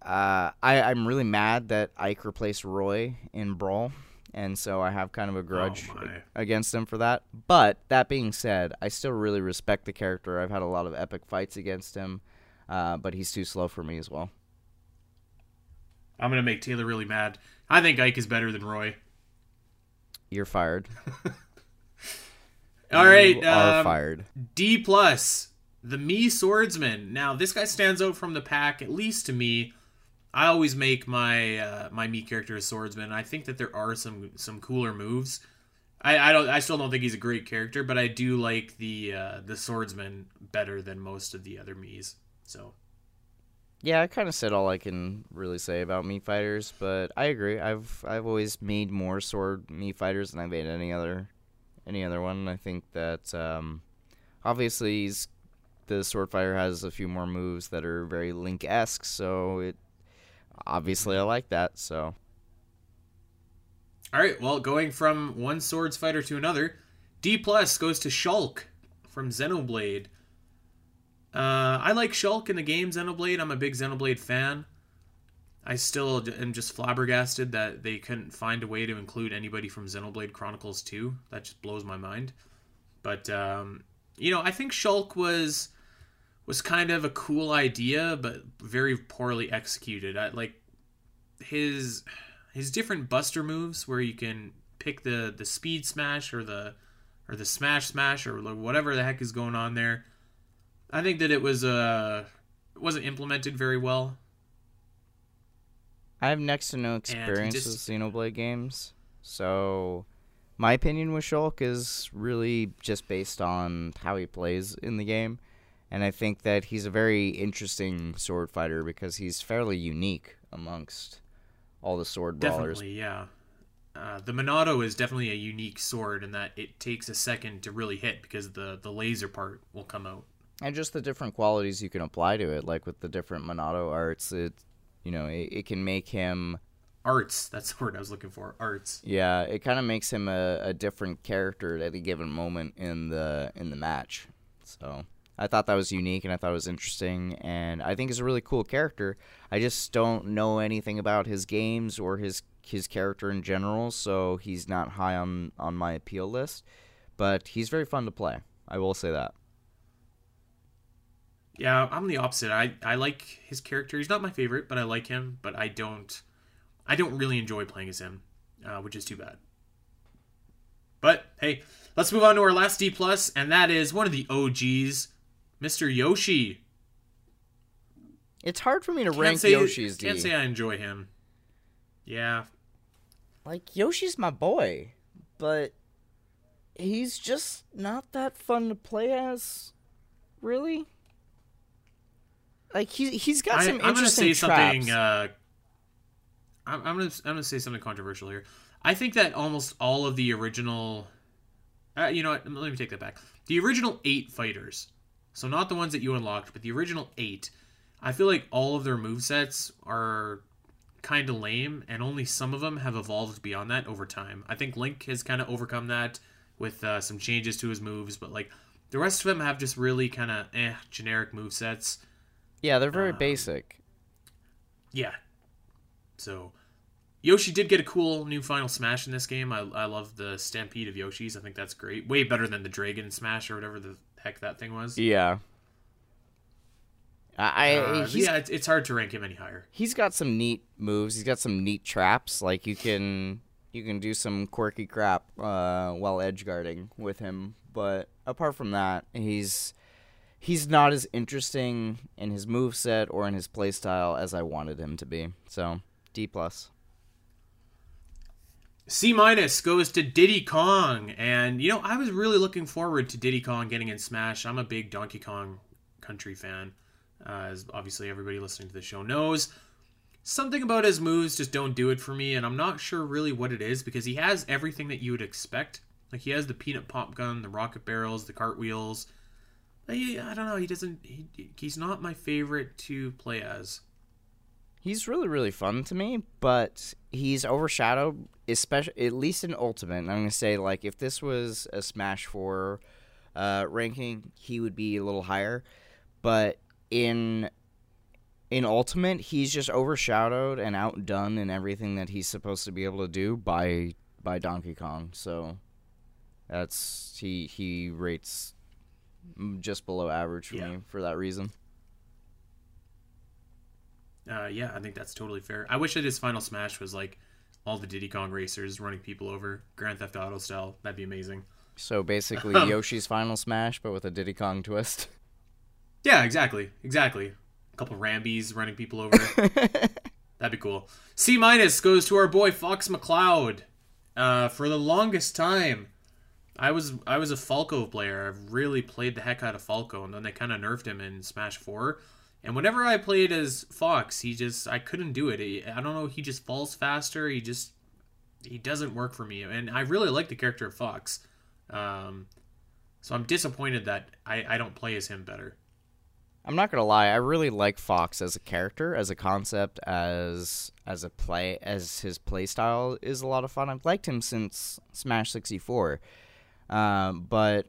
uh, I I'm really mad that Ike replaced Roy in Brawl, and so I have kind of a grudge Oh, against him for that. But that being said, I still really respect the character. I've had a lot of epic fights against him, uh, but he's too slow for me as well. I'm gonna make Taylor really mad. I think Ike is better than Roy. You're fired. All right, you are um, fired. D plus, the Mii swordsman. Now this guy stands out from the pack, at least to me. I always make my uh, my Mii character a swordsman. I think that there are some some cooler moves. I, I don't I still don't think he's a great character, but I do like the uh, the swordsman better than most of the other Mii's. So Yeah, I kind of said all I can really say about Mii Fighters, but I agree. I've I've always made more sword Mii Fighters than I've made any other any other one. I think that um, obviously the sword fighter has a few more moves that are very Link esque, so it obviously I like that. So all right, well, going from one swords fighter to another, D plus goes to Shulk from Xenoblade. Uh, I like Shulk in the game Xenoblade. I'm a big Xenoblade fan. I still am just flabbergasted that they couldn't find a way to include anybody from Xenoblade Chronicles 2. That just blows my mind. But um, you know, I think Shulk was was kind of a cool idea, but very poorly executed. I like his his different Buster moves where you can pick the the speed smash or the or the smash smash or whatever the heck is going on there I think that it was uh wasn't implemented very well. I have next to no experience just... with Xenoblade games, so my opinion with Shulk is really just based on how he plays in the game, and I think that he's a very interesting sword fighter because he's fairly unique amongst all the sword brawlers. Definitely, yeah. Uh, the Monado is definitely a unique sword in that it takes a second to really hit because the the laser part will come out and just the different qualities you can apply to it like with the different monado arts it you know it, it can make him arts that's the word i was looking for arts yeah it kind of makes him a, a different character at any given moment in the in the match so i thought that was unique and i thought it was interesting and i think he's a really cool character i just don't know anything about his games or his his character in general so he's not high on on my appeal list but he's very fun to play i will say that yeah, I'm the opposite. I, I like his character. He's not my favorite, but I like him. But I don't I don't really enjoy playing as him, uh, which is too bad. But hey, let's move on to our last D plus, and that is one of the OGs, Mr. Yoshi. It's hard for me to can't rank say, Yoshi's Can't say I enjoy him. Yeah. Like Yoshi's my boy, but he's just not that fun to play as. Really? Like he he's got some I, I'm interesting gonna say traps. something. Uh, I'm, I'm gonna I'm gonna say something controversial here. I think that almost all of the original, uh, you know what? Let me take that back. The original eight fighters, so not the ones that you unlocked, but the original eight. I feel like all of their move sets are kind of lame, and only some of them have evolved beyond that over time. I think Link has kind of overcome that with uh, some changes to his moves, but like the rest of them have just really kind of eh generic move sets yeah, they're very um, basic. Yeah. So, Yoshi did get a cool new Final Smash in this game. I, I love the Stampede of Yoshis. I think that's great. Way better than the Dragon Smash or whatever the heck that thing was. Yeah. I, uh, yeah, it's, it's hard to rank him any higher. He's got some neat moves. He's got some neat traps. Like you can you can do some quirky crap uh, while edge guarding with him. But apart from that, he's he's not as interesting in his move set or in his playstyle as I wanted him to be. So D plus. C minus goes to Diddy Kong, and you know I was really looking forward to Diddy Kong getting in Smash. I'm a big Donkey Kong Country fan, uh, as obviously everybody listening to the show knows. Something about his moves just don't do it for me, and I'm not sure really what it is because he has everything that you would expect. Like he has the peanut pop gun, the rocket barrels, the cartwheels, I, I don't know. He doesn't. He, he's not my favorite to play as. He's really really fun to me, but he's overshadowed, especially at least in Ultimate. I'm gonna say like if this was a Smash Four uh, ranking, he would be a little higher, but in in Ultimate, he's just overshadowed and outdone in everything that he's supposed to be able to do by by Donkey Kong. So that's he he rates just below average for yeah. me for that reason. Uh, yeah, I think that's totally fair. I wish that his final smash was like all the Diddy Kong racers running people over, Grand Theft Auto style. That'd be amazing. So basically, Yoshi's final smash, but with a Diddy Kong twist. Yeah, exactly, exactly. A couple Rambis running people over. That'd be cool. C minus goes to our boy Fox McCloud. Uh, for the longest time, I was I was a Falco player. I've really played the heck out of Falco, and then they kind of nerfed him in Smash Four. And whenever I played as Fox, he just I couldn't do it. He, I don't know. He just falls faster. He just he doesn't work for me. And I really like the character of Fox. Um, so I'm disappointed that I, I don't play as him better. I'm not gonna lie, I really like Fox as a character, as a concept, as as a play, as his play style is a lot of fun. I've liked him since Smash 64, um, but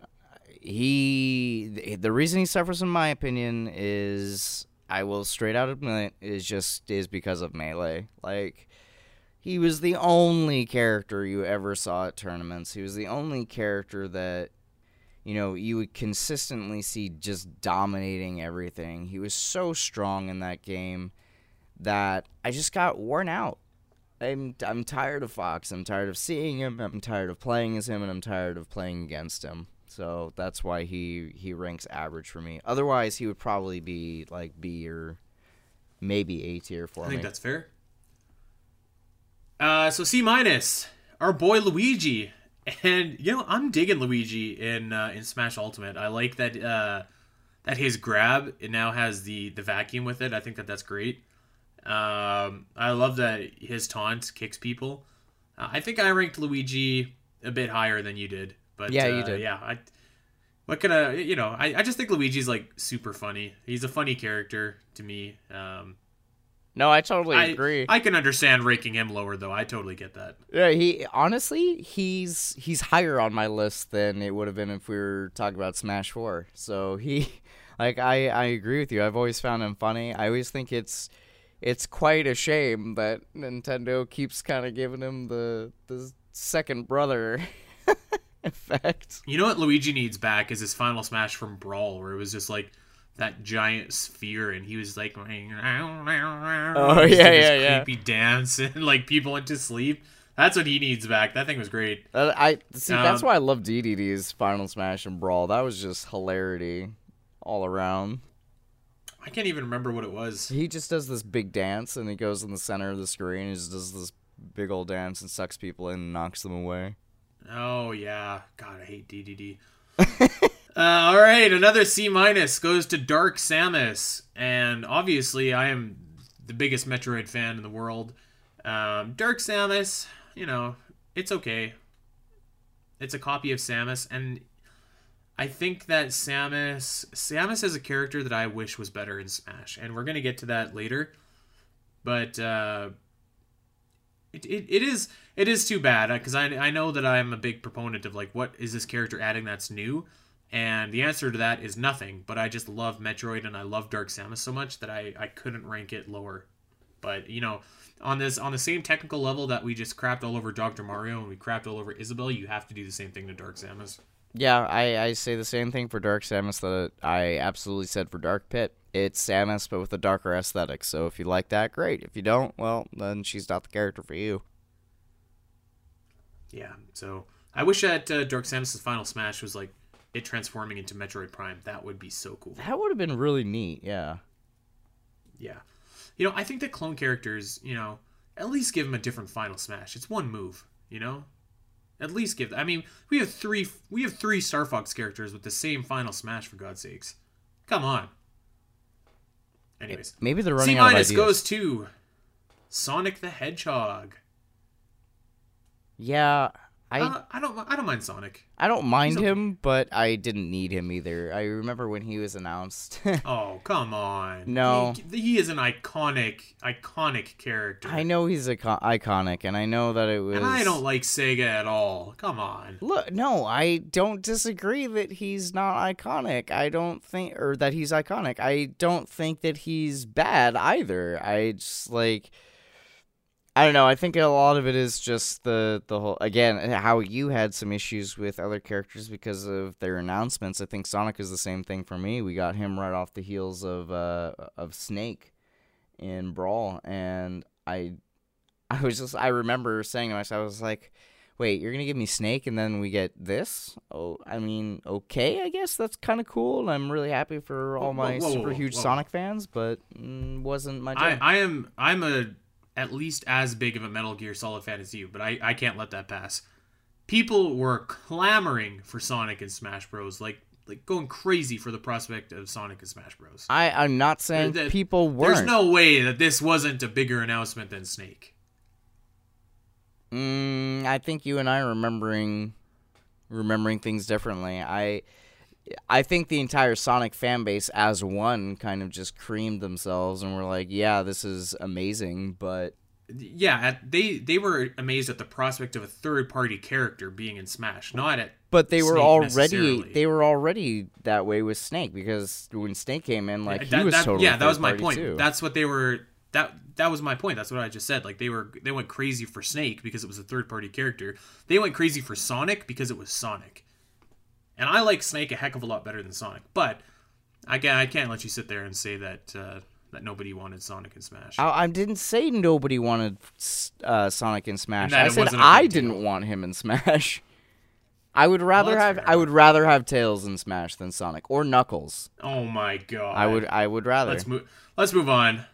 he the reason he suffers, in my opinion, is I will straight out admit is just is because of melee. Like he was the only character you ever saw at tournaments. He was the only character that you know, you would consistently see just dominating everything. He was so strong in that game that I just got worn out. I'm I'm tired of Fox. I'm tired of seeing him. I'm tired of playing as him, and I'm tired of playing against him. So that's why he he ranks average for me. Otherwise, he would probably be like B or maybe A tier for me. I me. think that's fair. Uh, so C minus, our boy Luigi. And you know, I'm digging Luigi in uh, in Smash Ultimate. I like that uh, that his grab it now has the the vacuum with it. I think that that's great. Um, I love that his taunt kicks people. Uh, I think I ranked Luigi a bit higher than you did, but Yeah, you uh, did. Yeah, I what can I you know I, I just think Luigi's like super funny. He's a funny character to me. Um, no, I totally I agree. I can understand ranking him lower though. I totally get that. Yeah, he honestly he's he's higher on my list than it would have been if we were talking about Smash Four. So he, like, I I agree with you. I've always found him funny. I always think it's it's quite a shame that Nintendo keeps kind of giving him the the second brother effect. You know what Luigi needs back is his final smash from Brawl, where it was just like that giant sphere, and he was like, oh yeah, yeah, yeah. creepy dance, and like people went to sleep. That's what he needs back. That thing was great. Uh, I see. that's Um, why I love DDD's Final Smash and Brawl. That was just hilarity all around. I can't even remember what it was. He just does this big dance and he goes in the center of the screen He just does this big old dance and sucks people in and knocks them away. Oh yeah, God, I hate DDD. uh, all right, another C minus goes to Dark Samus, and obviously I am the biggest Metroid fan in the world. Um, Dark Samus, you know, it's okay. It's a copy of Samus, and I think that Samus Samus is a character that I wish was better in Smash, and we're gonna get to that later. But uh, it, it, it is it is too bad uh, because I, I know that I'm a big proponent of like what is this character adding that's new, and the answer to that is nothing. But I just love Metroid and I love Dark Samus so much that I, I couldn't rank it lower. But you know, on this on the same technical level that we just crapped all over Dr. Mario and we crapped all over Isabelle, you have to do the same thing to Dark Samus. Yeah, I, I say the same thing for Dark Samus that I absolutely said for Dark Pit. It's Samus, but with a darker aesthetic. So if you like that, great. If you don't, well, then she's not the character for you. Yeah, so I wish that uh, Dark Samus' final smash was like it transforming into Metroid Prime. That would be so cool. That would have been really neat, yeah. Yeah. You know, I think that clone characters, you know, at least give them a different final smash. It's one move, you know? At least give I mean, we have three we have three Star Fox characters with the same final smash for God's sakes. Come on. Anyways. Maybe they're C running out of minus ideas. goes to Sonic the Hedgehog. Yeah, I uh, I don't I don't mind Sonic. I don't mind okay. him, but I didn't need him either. I remember when he was announced. Oh, come on. No. He, he is an iconic iconic character. I know he's icon- iconic, and I know that it was. And I don't like Sega at all. Come on. Look, no, I don't disagree that he's not iconic. I don't think, or that he's iconic. I don't think that he's bad either. I just like, I don't know. I think a lot of it is just the the whole again how you had some issues with other characters because of their announcements. I think Sonic is the same thing for me. We got him right off the heels of uh of Snake in Brawl, and I I was just I remember saying to myself, I was like wait, you're gonna give me Snake and then we get this? Oh, I mean, okay, I guess that's kind of cool. and I'm really happy for all Whoa, my whoa, whoa, super huge. Sonic fans, but mm, wasn't my I. I am I'm a at least as big of a Metal Gear Solid fan as you, but I, I can't let that pass. People were clamoring for Sonic and Smash Bros. Like like going crazy for the prospect of Sonic and Smash Bros. I I'm not saying There- people weren't. There's no way that this wasn't a bigger announcement than Snake. Mm, I think you and I are remembering remembering things differently. I I think the entire Sonic fan base as one kind of just creamed themselves and were like, "Yeah, this is amazing," but Yeah, at, they they were amazed at the prospect of a third party character being in Smash, not at but they were Snake already they were already that way with Snake because when Snake came in, like that- he was that- totally yeah that was my point. too. that's what they were that that was my point. That's what i just said. Like they were they went crazy for snake because it was a third party character. They went crazy for sonic because it was sonic and i like snake a heck of a lot better than sonic but i can't i can't let you sit there and say that uh that nobody wanted sonic and smash I, I didn't say nobody wanted uh, Sonic in Smash. that I said I big deal. didn't want him in Smash. I would rather that's have fair I would rather have Tails in Smash than Sonic or Knuckles. oh my god I would I would rather. let's move let's move on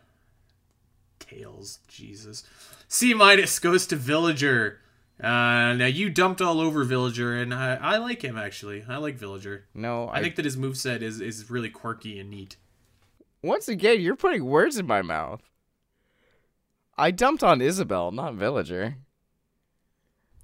tails jesus c minus goes to villager uh now you dumped all over villager and i i like him actually i like villager no, I, I think that his moveset is is really quirky and neat. once again you're putting words in my mouth. I dumped on Isabelle, not Villager.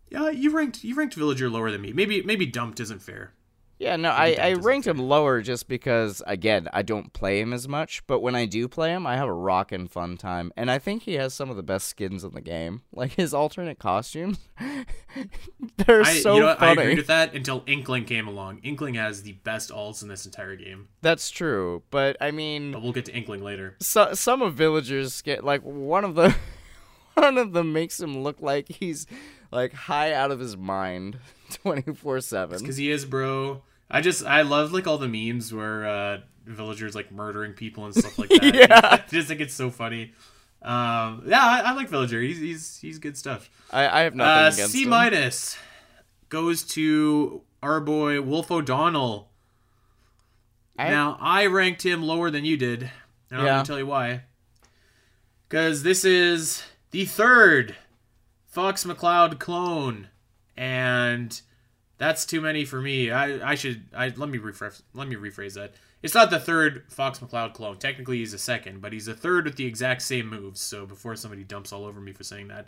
Yeah, you ranked you ranked Villager lower than me. Maybe maybe dumped isn't fair. Yeah, no, I, I ranked him lower just because, again, I don't play him as much, but when I do play him, I have a rockin' fun time. And I think he has some of the best skins in the game. Like his alternate costumes, they're I so you know what, I funny. agreed with that until Inkling came along. Inkling has the best alts in this entire game. That's true, but I mean, But we'll get to Inkling later. so, some of villagers get like one of the one of them makes him look like he's like high out of his mind 24/7. Cuz he is, bro. I just I love like all the memes where uh villagers like murdering people and stuff like that. Yeah. I just think it's so funny. Um yeah, I, I like Villager. He's he's he's good stuff. I, I have nothing Uh, against C minus goes to our boy Wolf O'Donnell. I- now I ranked him lower than you did, and I'm Yeah. gonna tell you why. Because this is the third Fox McCloud clone, and that's too many for me. I I should I let me rephrase let me rephrase that. It's not the third Fox McCloud clone. Technically, he's the second, but he's a third with the exact same moves. So before somebody dumps all over me for saying that,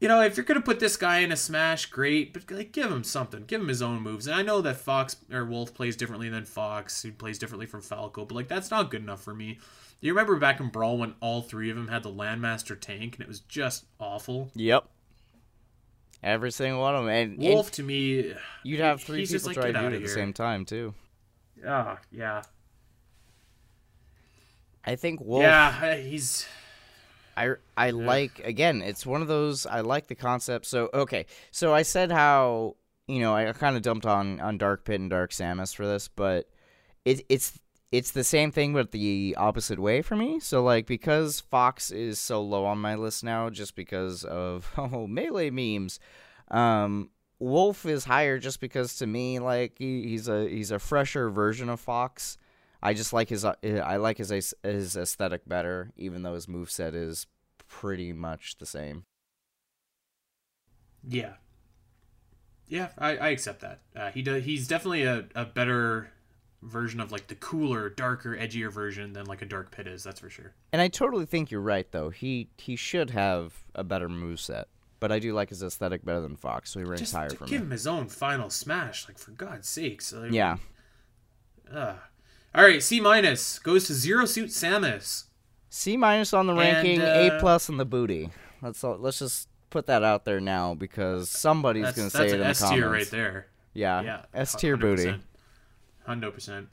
you know, if you're gonna put this guy in a smash, great, but like give him something, give him his own moves. And I know that Fox or Wolf plays differently than Fox, he plays differently from Falco, but like that's not good enough for me. You remember back in Brawl when all three of them had the Landmaster tank, and it was just awful. Yep. Every single one of them, and, and Wolf to me, you'd have three people like, try to do it at the same time too. ah, yeah, I think Wolf. yeah, he's I I like again. It's one of those. I like the concept. So okay. So I said how you know I kind of dumped on on Dark Pit and Dark Samus for this, but it it's it's the same thing but the opposite way for me. So like because Fox is so low on my list now, just because of oh melee memes. Um, Wolf is higher just because to me like he, he's a he's a fresher version of Fox. I just like his uh, I like his his aesthetic better, even though his moveset is pretty much the same. yeah, yeah. I, I accept that. Uh, he does. He's definitely a, a better version of like the cooler, darker, edgier version than like a Dark Pit is. That's for sure. And I totally think you're right though. He he should have a better moveset. But I do like his aesthetic better than Fox, so he ranks Just higher to for give him his own final smash, like for God's sakes. Like, Yeah. Ugh. All right, C minus goes to Zero Suit Samus. C minus on the And, ranking, uh, A plus in the booty. Let's all, let's just put that out there now because somebody's gonna that's say it in the S comments. tier right there. Yeah, Yeah, S tier booty. Hundred percent.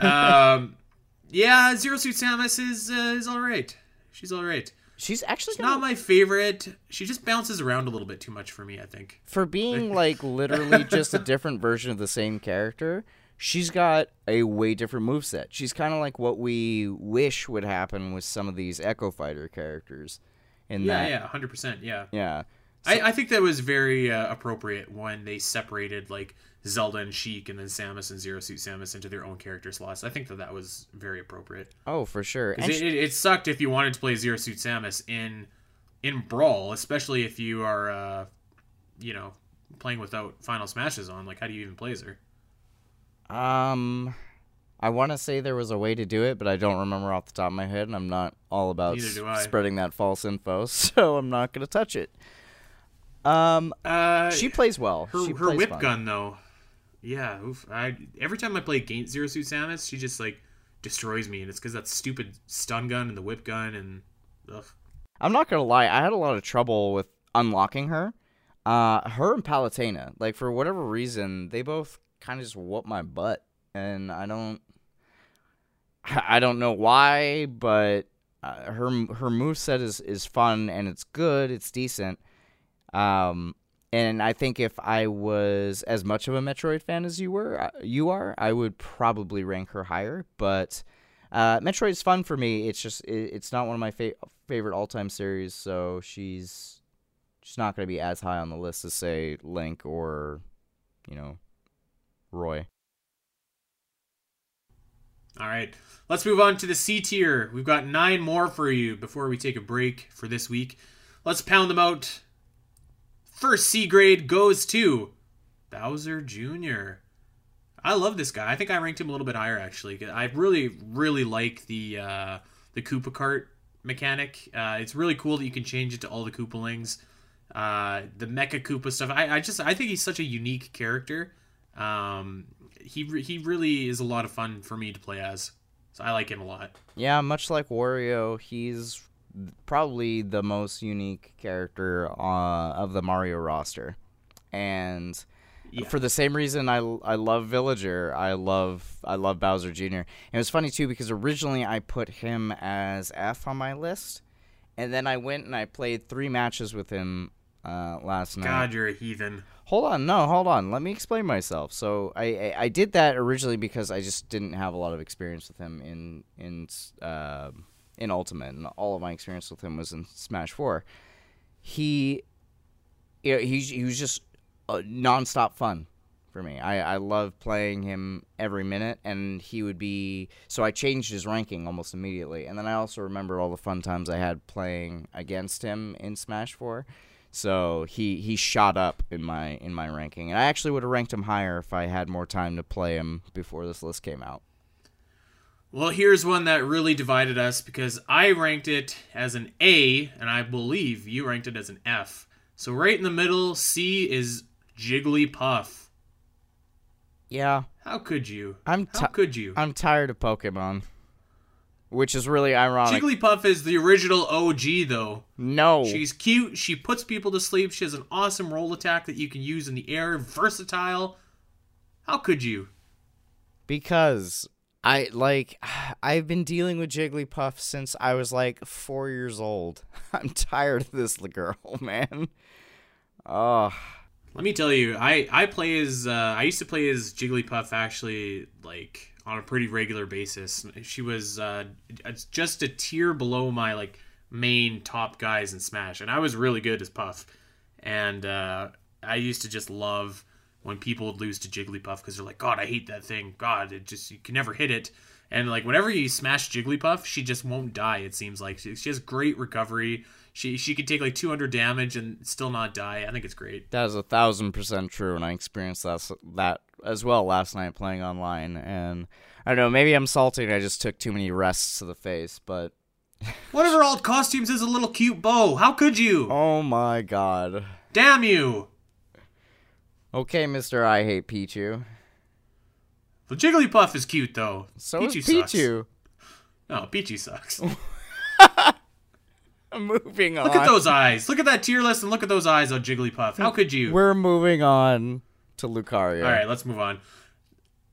Um, yeah, Zero Suit Samus is uh, is all right. She's all right. She's actually She's gonna, not my favorite. She just bounces around a little bit too much for me. I think. for being like literally just a different version of the same character. She's got a way different moveset. She's kind of like what we wish would happen with some of these Echo Fighter characters. In Yeah, that, yeah, hundred percent. Yeah. yeah. I, I think that was very uh, appropriate when they separated like Zelda and Sheik, and then Samus and Zero Suit Samus into their own character slots. I think that that was very appropriate. Oh, for sure. And It, she- it, it sucked if you wanted to play Zero Suit Samus in in Brawl, especially if you are, uh, you know, playing without Final Smashes on. Like, how do you even play as her? Um, I want to say there was a way to do it, but I don't remember off the top of my head, and I'm not all about I. spreading that false info, so I'm not gonna touch it. Um, Uh, she plays well. her her plays whip fun. gun though. Yeah, oof. I every time I play against Zero Suit Samus, she just like destroys me, and it's because that stupid stun gun and the whip gun and ugh. I'm not gonna lie, I had a lot of trouble with unlocking her. Uh, her and Palutena, like for whatever reason, they both kind of just whoop my butt, and I don't, I don't know why, but uh, her her moveset is is fun and it's good, it's decent. Um, and I think if I was as much of a Metroid fan as you were, uh, you are, I would probably rank her higher. But uh, Metroid is fun for me. It's just it, it's not one of my fa- favorite all time series, so she's she's not going to be as high on the list as say Link or you know Roy. All right, let's move on to the C tier. We've got nine more for you before we take a break for this week. Let's pound them out. First C grade goes to Bowser Jr. I love this guy. I think I ranked him a little bit higher actually. I really, really like the uh, the Koopa cart mechanic. Uh, it's really cool that you can change it to all the Koopalings. Uh, the Mecha Koopa stuff. I, I just I think he's such a unique character. Um, he he really is a lot of fun for me to play as. So I like him a lot. Yeah, much like Wario, he's probably the most unique character uh, of the Mario roster, and Yeah. for the same reason I, I love Villager, I love I love Bowser Jr. And it was funny too because originally I put him as F on my list, and then I went and I played three matches with him uh, last night. God, you're a heathen. Hold on, no, hold on. Let me explain myself. So I, I I did that originally because I just didn't have a lot of experience with him in in uh, in Ultimate, and all of my experience with him was in Smash Four. He, you know, he he was just uh, nonstop fun for me. I I love playing him every minute, and he would be. So I changed his ranking almost immediately, and then I also remember all the fun times I had playing against him in Smash Four. So he he shot up in my in my ranking, and I actually would have ranked him higher if I had more time to play him before this list came out. Well, here's one that really divided us because I ranked it as an A, and I believe you ranked it as an F. So right in the middle, C is Jigglypuff. Yeah, How could you? I'm How could you? I'm tired of Pokemon, which is really ironic. Jigglypuff is the original OG, though. no, She's cute. She puts people to sleep. She has an awesome roll attack that you can use in the air. Versatile. How could you? because I like I've been dealing with Jigglypuff since I was like four years old. I'm tired of this girl, man. Oh, Let me tell you, I I play as uh, I used to play as Jigglypuff actually like on a pretty regular basis. She was uh, just a tier below my like main top guys in Smash, and I was really good as Puff. And uh, I used to just love when people would lose to Jigglypuff because they're like, God, I hate that thing. God, it just you can never hit it. And like whenever you smash Jigglypuff, she just won't die. It seems like she, she has great recovery. She she could take like 200 damage and still not die. I think it's great. that is a thousand percent true, and I experienced that that as well last night playing online. And I don't know, maybe I'm salty. and I just took too many rests to the face, but One of her alt costumes is a little cute bow. How could you? oh my god. Damn you! Okay, Mister, I hate Pichu. The Jigglypuff is cute though. So Pichu is sucks. Pichu. No, Pichu sucks. Moving on. Look at those eyes. Look at that tier list and look at those eyes on Jigglypuff. How could you? We're moving on to Lucario. All right, let's move on.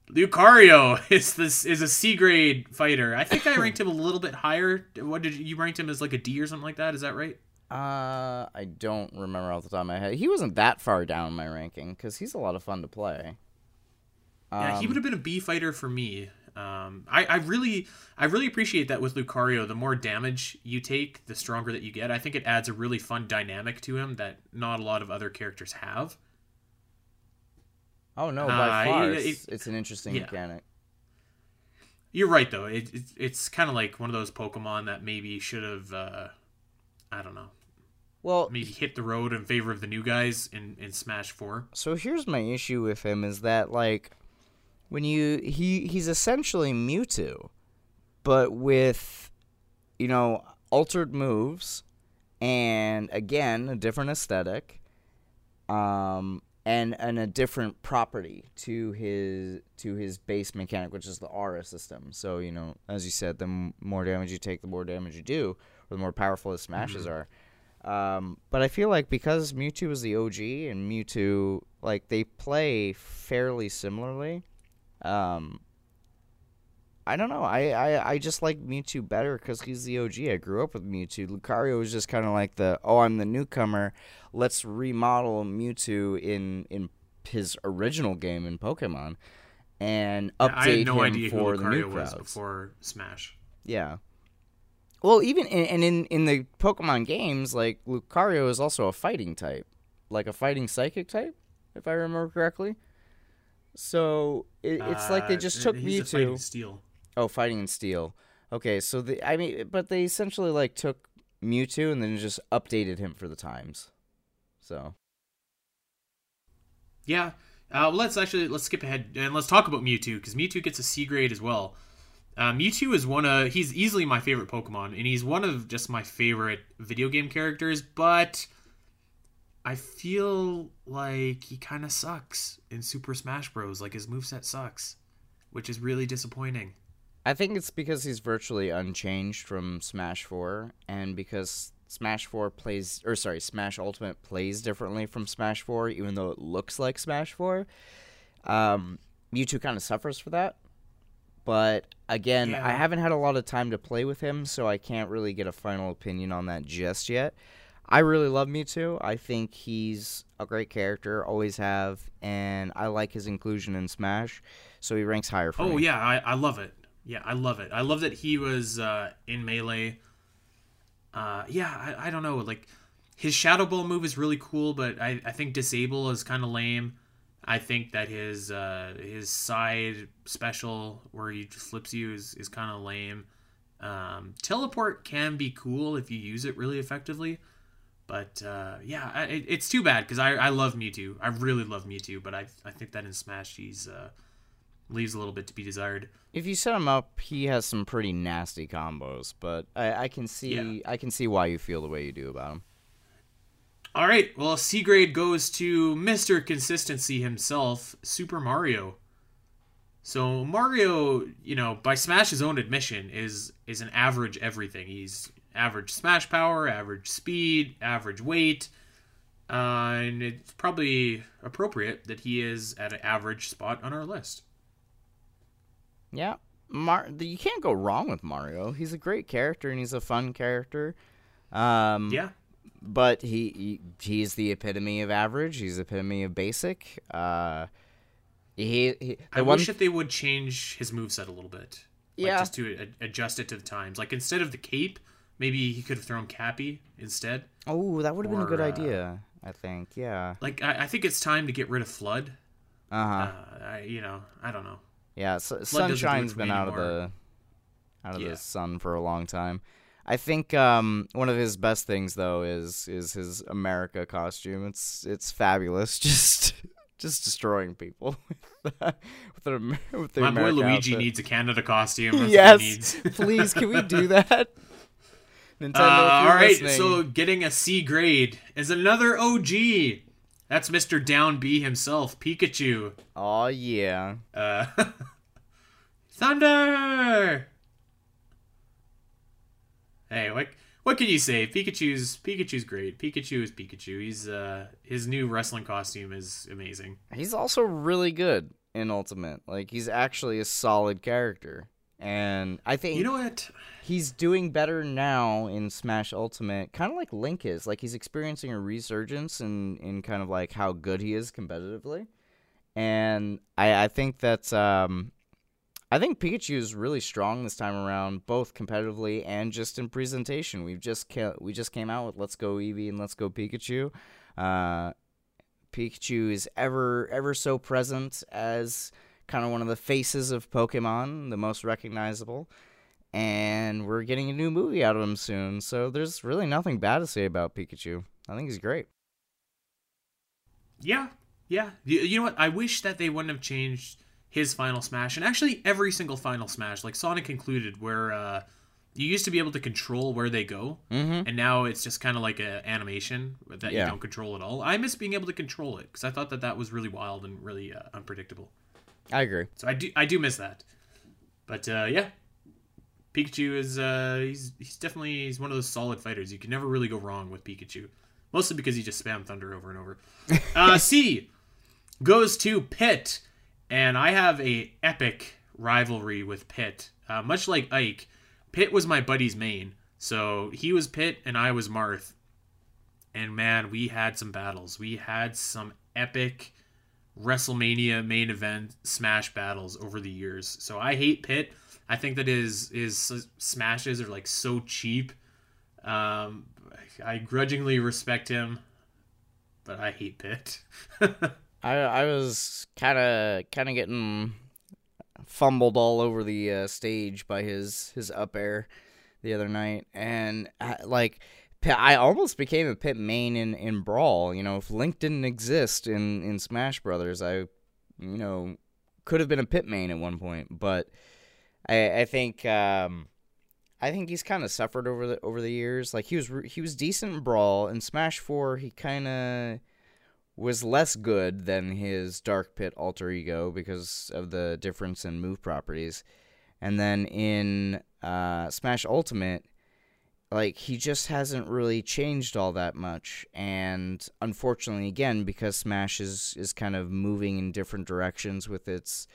Lucario is this is a C grade fighter. I think I ranked him a little bit higher. What did you, you ranked him as like a D or something like that? Is that right? Uh, I don't remember off the top of my head. He wasn't that far down in my ranking because he's a lot of fun to play. Yeah, he Um, would have been a B fighter for me. Um, I, I really, I really appreciate that with Lucario. The more damage you take, the stronger that you get. I think it adds a really fun dynamic to him that not a lot of other characters have. Oh no, by Uh, far, it- it's, it's an interesting yeah. mechanic. You're right though. It, it it's kind of like one of those Pokemon that maybe should have, uh, I don't know, Well, maybe hit the road in favor of the new guys in in Smash Four. so here's my issue with him is that like when you he he's essentially Mewtwo, but with you know altered moves and again a different aesthetic um and and a different property to his to his base mechanic which is the aura system. So you know as you said the more damage you take the more damage you do the more powerful his smashes are um, but I feel like because Mewtwo is the OG and Mewtwo like they play fairly similarly um, I don't know. I, I, I just like Mewtwo better because he's the OG. I grew up with Mewtwo. Lucario was just kind of like the oh I'm the newcomer. Let's remodel Mewtwo in in his original game in Pokemon, and update I had no him idea for who the new Lucario was crowds. before Smash. Yeah. Well, even in, and in in the Pokemon games, like Lucario is also a fighting type, like a fighting psychic type, if I remember correctly. So it, it's like they Uh, just took he's Mewtwo. fighting Steel. Oh, fighting and steel. Okay, so the I mean, but they essentially like took Mewtwo and then just updated him for the times. So Yeah. Uh, well, let's actually let's skip ahead and let's talk about Mewtwo because Mewtwo gets a C grade as well. Uh, Mewtwo is one of he's easily my favorite Pokemon, and he's one of just my favorite video game characters. But I feel like he kind of sucks in Super Smash Bros. Like his moveset sucks, which is really disappointing. I think it's because he's virtually unchanged from Smash Four, and because Smash Four plays, or sorry, Smash Ultimate plays differently from Smash Four, even though it looks like Smash Four. Um, Mewtwo kind of suffers for that. But again, Yeah. I haven't had a lot of time to play with him, so I can't really get a final opinion on that just yet. I really love Mewtwo. I think he's a great character, always have, and I like his inclusion in Smash, so he ranks higher for Oh me. yeah, I, I love it. Yeah, I love it. I love that he was uh, in melee. Uh, yeah, I, I don't know. Like his Shadow Ball move is really cool, but I, I think Disable is kind of lame. I think that his uh, his side special where he just flips you is, is kind of lame. Um, teleport can be cool if you use it really effectively, but uh, yeah, it, it's too bad because I, I love Mewtwo. I really love Mewtwo, but I I think that in Smash he's uh, leaves a little bit to be desired. If you set him up, he has some pretty nasty combos, but I, I can see Yeah. I can see why you feel the way you do about him. All right, well, C grade goes to Mr. Consistency himself, Super Mario. So Mario, you know, by Smash's own admission, is is an average everything. He's average smash power, average speed, average weight, uh, and it's probably appropriate that he is at an average spot on our list. Yeah, Mar- you can't go wrong with Mario. He's a great character and he's a fun character. Um, Yeah, but he, he he's the epitome of average. He's the epitome of basic. Uh, he, he I one wish that they would change his moveset a little bit. Like, Yeah. just to a- adjust it to the times. Like instead of the cape, maybe he could have thrown Cappy instead. oh that would have been a good uh, idea. I think yeah. Like I, I think it's time to get rid of FLUDD. Uh huh. Uh, I, you know, I don't know. Yeah, so, doesn't do it Sunshine's been out of the out of Yeah. the sun for a long time. I think um, one of his best things though is is his America costume. It's it's fabulous. Just just destroying people with the, with the, with the My boy Luigi outfit. needs a Canada costume. That's yes, what he needs. please, can we do that? Nintendo, Uh, all right, listening. so getting a C grade is another OG. That's Mr. Down B himself, Pikachu. oh yeah, Uh, Thunder. Hey, what what can you say? Pikachu's Pikachu's great. Pikachu is Pikachu. He's uh his new wrestling costume is amazing. he's also really good in Ultimate. Like he's actually a solid character, and I think You know what? he's doing better now in Smash Ultimate, kind of like Link is. Like he's experiencing a resurgence in in kind of like how good he is competitively, and I I think that's um. I think Pikachu is really strong this time around, both competitively and just in presentation. We've just ca- we just came out with Let's Go Eevee and Let's Go Pikachu. Uh, Pikachu is ever ever so present as kind of one of the faces of Pokemon, the most recognizable and we're getting a new movie out of him soon. So there's really nothing bad to say about Pikachu. I think he's great. Yeah, yeah. You, you know what? I wish that they wouldn't have changed his final smash, and actually every single final smash, like Sonic included, where uh, you used to be able to control where they go, Mm-hmm. and now it's just kind of like an animation that Yeah. you don't control at all. I miss being able to control it because I thought that that was really wild and really uh, unpredictable. I agree. So I do I do miss that. But uh, yeah, Pikachu is uh, he's he's definitely he's one of those solid fighters. You can never really go wrong with Pikachu, mostly because he just spam Thunder over and over. Uh, C goes to Pit, and I have a epic rivalry with Pit. Uh, much like Ike, Pit was my buddy's main, so he was Pit and I was Marth. And man, we had some battles. We had some epic WrestleMania main event smash battles over the years. So I hate Pit. I think that his his smashes are like so cheap. Um, I grudgingly respect him, but I hate Pit. I I was kind of kind of getting fumbled all over the uh, stage by his his up air the other night, and I, like I almost became a pit main in in Brawl. You know, if Link didn't exist in in Smash Brothers, I you know could have been a pit main at one point, but I I think. um I think he's kind of suffered over the over the years. Like he was he was decent in Brawl in Smash Four. He kind of was less good than his Dark Pit alter ego because of the difference in move properties. And then in uh, Smash Ultimate, like he just hasn't really changed all that much. And unfortunately, again, because Smash is is kind of moving in different directions with its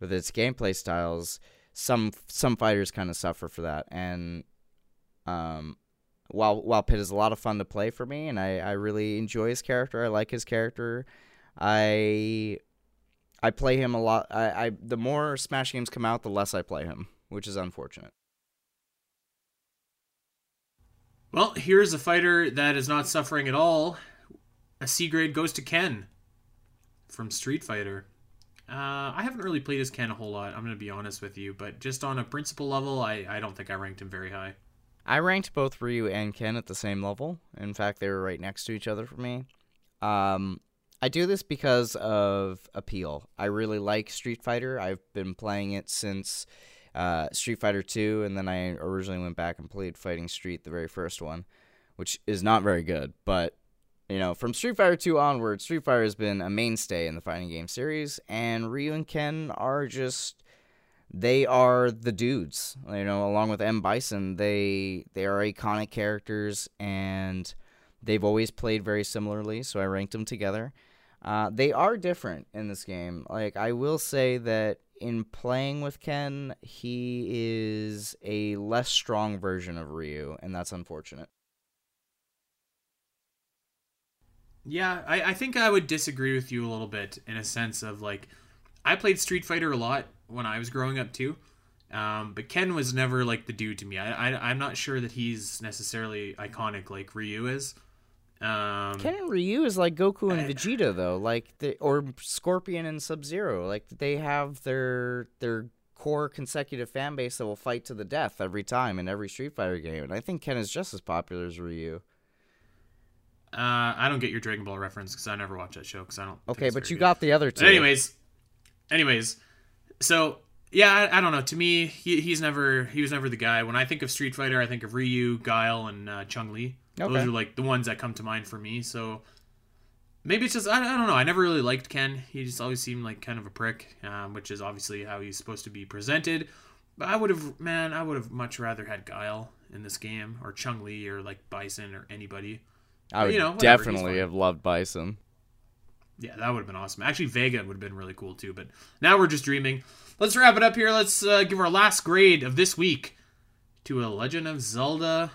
with its gameplay styles, some some fighters kind of suffer for that. And um, while while Pit is a lot of fun to play for me, and I, I really enjoy his character. I like his character. I I play him a lot. I, I the more Smash games come out, the less I play him, which is unfortunate. well, here's a fighter that is not suffering at all. A C grade goes to Ken from Street Fighter. Uh, I haven't really played as Ken a whole lot. I'm going to be honest with you, but just on a principle level, I, I don't think I ranked him very high. I ranked both Ryu and Ken at the same level. In fact, they were right next to each other for me. Um, I do this because of appeal. I really like Street Fighter. I've been playing it since uh, Street Fighter 2, and then I originally went back and played Fighting Street, the very first one, which is not very good. But, you know, from Street Fighter 2 onward, Street Fighter has been a mainstay in the fighting game series, and Ryu and Ken are just they are the dudes. You know, along with M Bison, they they are iconic characters, and they've always played very similarly. So I ranked them together. Uh, they are different in this game. Like I will say that in playing with Ken, he is a less strong version of Ryu, and that's unfortunate. Yeah, I, I think I would disagree with you a little bit in a sense of like, I played Street Fighter a lot when I was growing up too, um, but Ken was never like the dude to me. I, I I'm not sure that he's necessarily iconic like Ryu is. Um, Ken and Ryu is like Goku and I- Vegeta though, like the or Scorpion and Sub Zero. Like they have their their core consecutive fan base that will fight to the death every time in every Street Fighter game, and I think Ken is just as popular as Ryu. Uh, I don't get your Dragon Ball reference because I never watched that show because I don't. Okay, but you good. got the other two. But anyways, anyways, so yeah, I, I don't know. To me, he, he's never he was never the guy. When I think of Street Fighter, I think of Ryu, Guile, and uh, Chun-Li. Those are like the ones that come to mind for me. So maybe it's just I, I don't know. I never really liked Ken. He just always seemed like kind of a prick, um, which is obviously how he's supposed to be presented. But I would have, man, I would have much rather had Guile in this game or Chun-Li or like Bison or anybody. I would you know, whatever, definitely have loved Bison. Yeah, that would have been awesome. Actually, Vega would have been really cool too. But now we're just dreaming. Let's wrap it up here. Let's uh, give our last grade of this week to a Legend of Zelda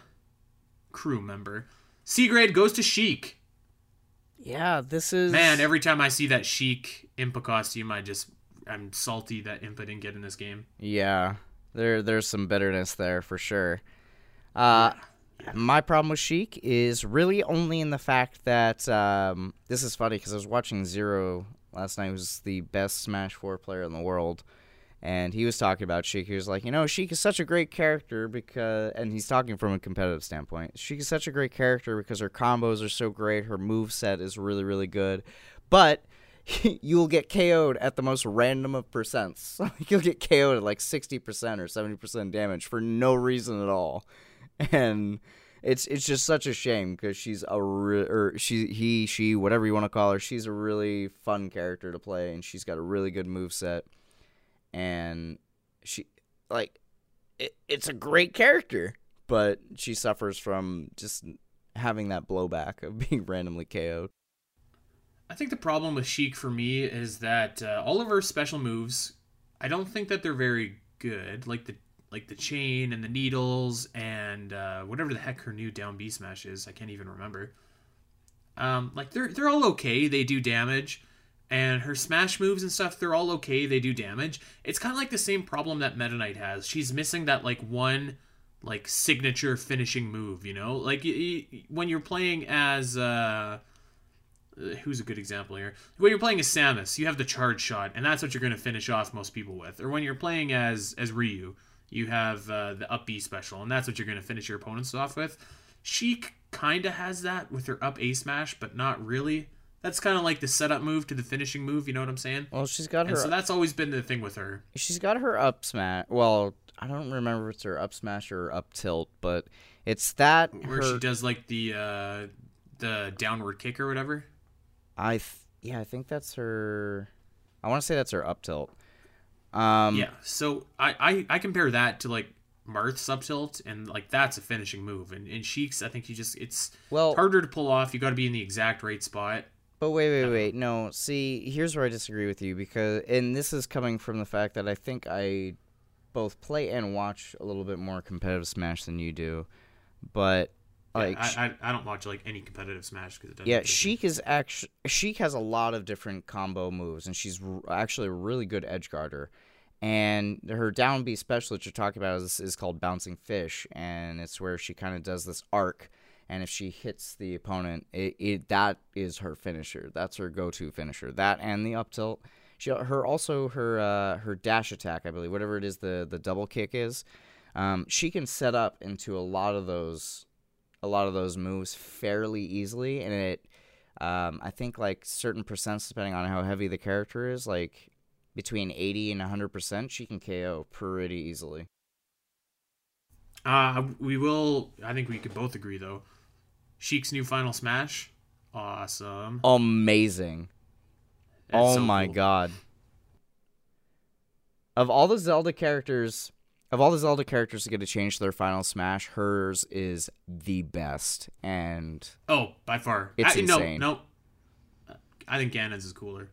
crew member. C grade goes to Sheik. Yeah, this is Man, every time I see that Sheik Impa costume, I just I'm salty that Impa didn't get in this game. Yeah, there there's some bitterness there for sure. Uh, my problem with Sheik is really only in the fact that um, this is funny because I was watching Zero last night. who's the best Smash Four player in the world, and he was talking about Sheik. He was like, you know, Sheik is such a great character because, and he's talking from a competitive standpoint. Sheik is such a great character because her combos are so great. Her move set is really really good, but you'll get KO'd at the most random of percents. You'll get KO'd at like 60% or 70% damage for no reason at all. And it's it's just such a shame because she's a re- or she he she whatever you want to call her she's a really fun character to play and she's got a really good move set and she like it, it's a great character but she suffers from just having that blowback of being randomly KO'd. I think the problem with Sheik for me is that uh, all of her special moves, I don't think that they're very good. Like the like the chain and the needles and uh, whatever the heck her new down B smash is, I can't even remember. Um, like they're they're all okay. They do damage, and her smash moves and stuff, they're all okay. They do damage. It's kind of like the same problem that Meta Knight has. She's missing that like one like signature finishing move. You know, like y- y- when you're playing as. Uh, who's a good example here? When you're playing as Samus, you have the charge shot, and that's what you're going to finish off most people with. Or when you're playing as as Ryu, you have uh, the up B special, and that's what you're going to finish your opponents off with. Sheik kind of has that with her up A smash, but not really. That's kind of like the setup move to the finishing move. You know what I'm saying? Well, she's got her. And so that's always been the thing with her. she's got her up smash. Well, I don't remember if it's her up smash or up tilt, but it's that Where her, she does like the uh, the downward kick or whatever. I th- yeah, I think that's her. I want to say that's her up tilt. Um, Yeah. So I, I I compare that to like Marth's up tilt, and like that's a finishing move. And in Sheik's, I think you just it's Well, harder to pull off. You got to be in the exact right spot. But wait, wait, wait. No, see, here's where I disagree with you because, and this is coming from the fact that I think I both play and watch a little bit more competitive Smash than you do. But Yeah, like, I, I I don't watch like any competitive Smash because it doesn't. yeah. Sheik is actually Sheik has a lot of different combo moves, and she's r- actually a really good edge guarder. And her down B special that you're talking about is, is called Bouncing Fish, and it's where she kind of does this arc. And if she hits the opponent, it, it that is her finisher. That's her go-to finisher. That and the up tilt. She her also her uh, her dash attack, I believe, whatever it is, the the double kick is. Um, she can set up into a lot of those a lot of those moves fairly easily, and it um, I think like certain percents depending on how heavy the character is, like between eighty and hundred percent, she can KO pretty easily. Uh, we will. I think we could both agree though. Sheik's new Final Smash, awesome. Amazing. That's oh so my cool. god. Of all the Zelda characters, of all the Zelda characters to get to change to their final smash, hers is the best. And Oh, by far. It's I, insane. No, no. I think Ganon's is cooler.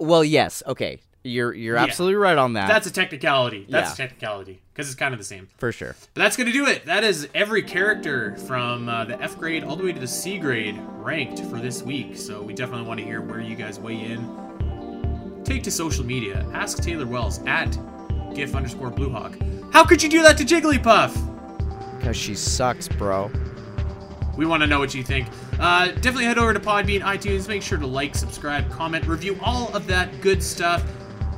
well, yes, okay. You're you're Yeah. absolutely right on that. That's a technicality. That's Yeah. a technicality because it's kind of the same. for sure. But that's going to do it. That is every character from uh, the F grade all the way to the C grade ranked for this week. So we definitely want to hear where you guys weigh in. Take to social media. Ask Taylor Wells at gif underscore bluehawk. How could you do that to Jigglypuff? Because she sucks, bro. We want to know what you think. Uh, definitely head over to Podbean, iTunes. Make sure to like, subscribe, comment, review all of that good stuff.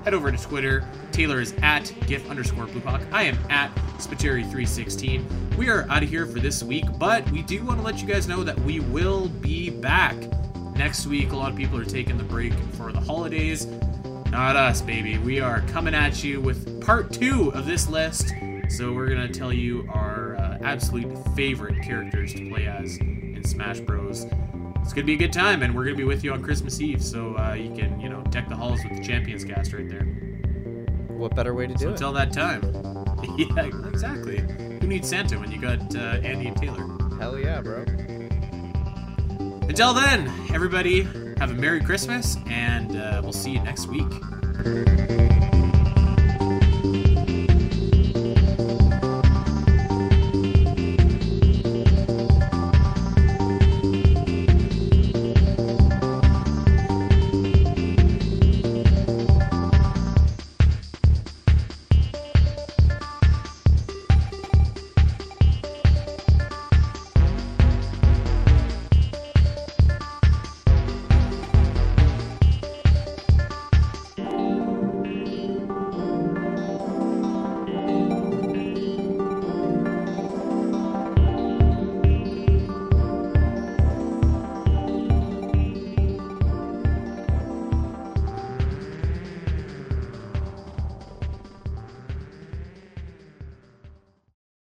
Head over to Twitter. Taylor is at gif underscore bluehawk. I am at spiteri316. We are out of here for this week, but we do want to let you guys know that we will be back next week. A lot of people are taking the break for the holidays. Not us, baby. We are coming at you with part two of this list. So we're gonna tell you our uh, absolute favorite characters to play as in Smash Bros. It's gonna be a good time, and we're gonna be with you on Christmas Eve, so uh, you can, you know, deck the halls with the Champions Cast right there. What better way to do So it? until that time, yeah, exactly. Who needs Santa when you got uh, Andy and Taylor? Hell yeah, bro. Until then, everybody, have a Merry Christmas, and uh, we'll see you next week.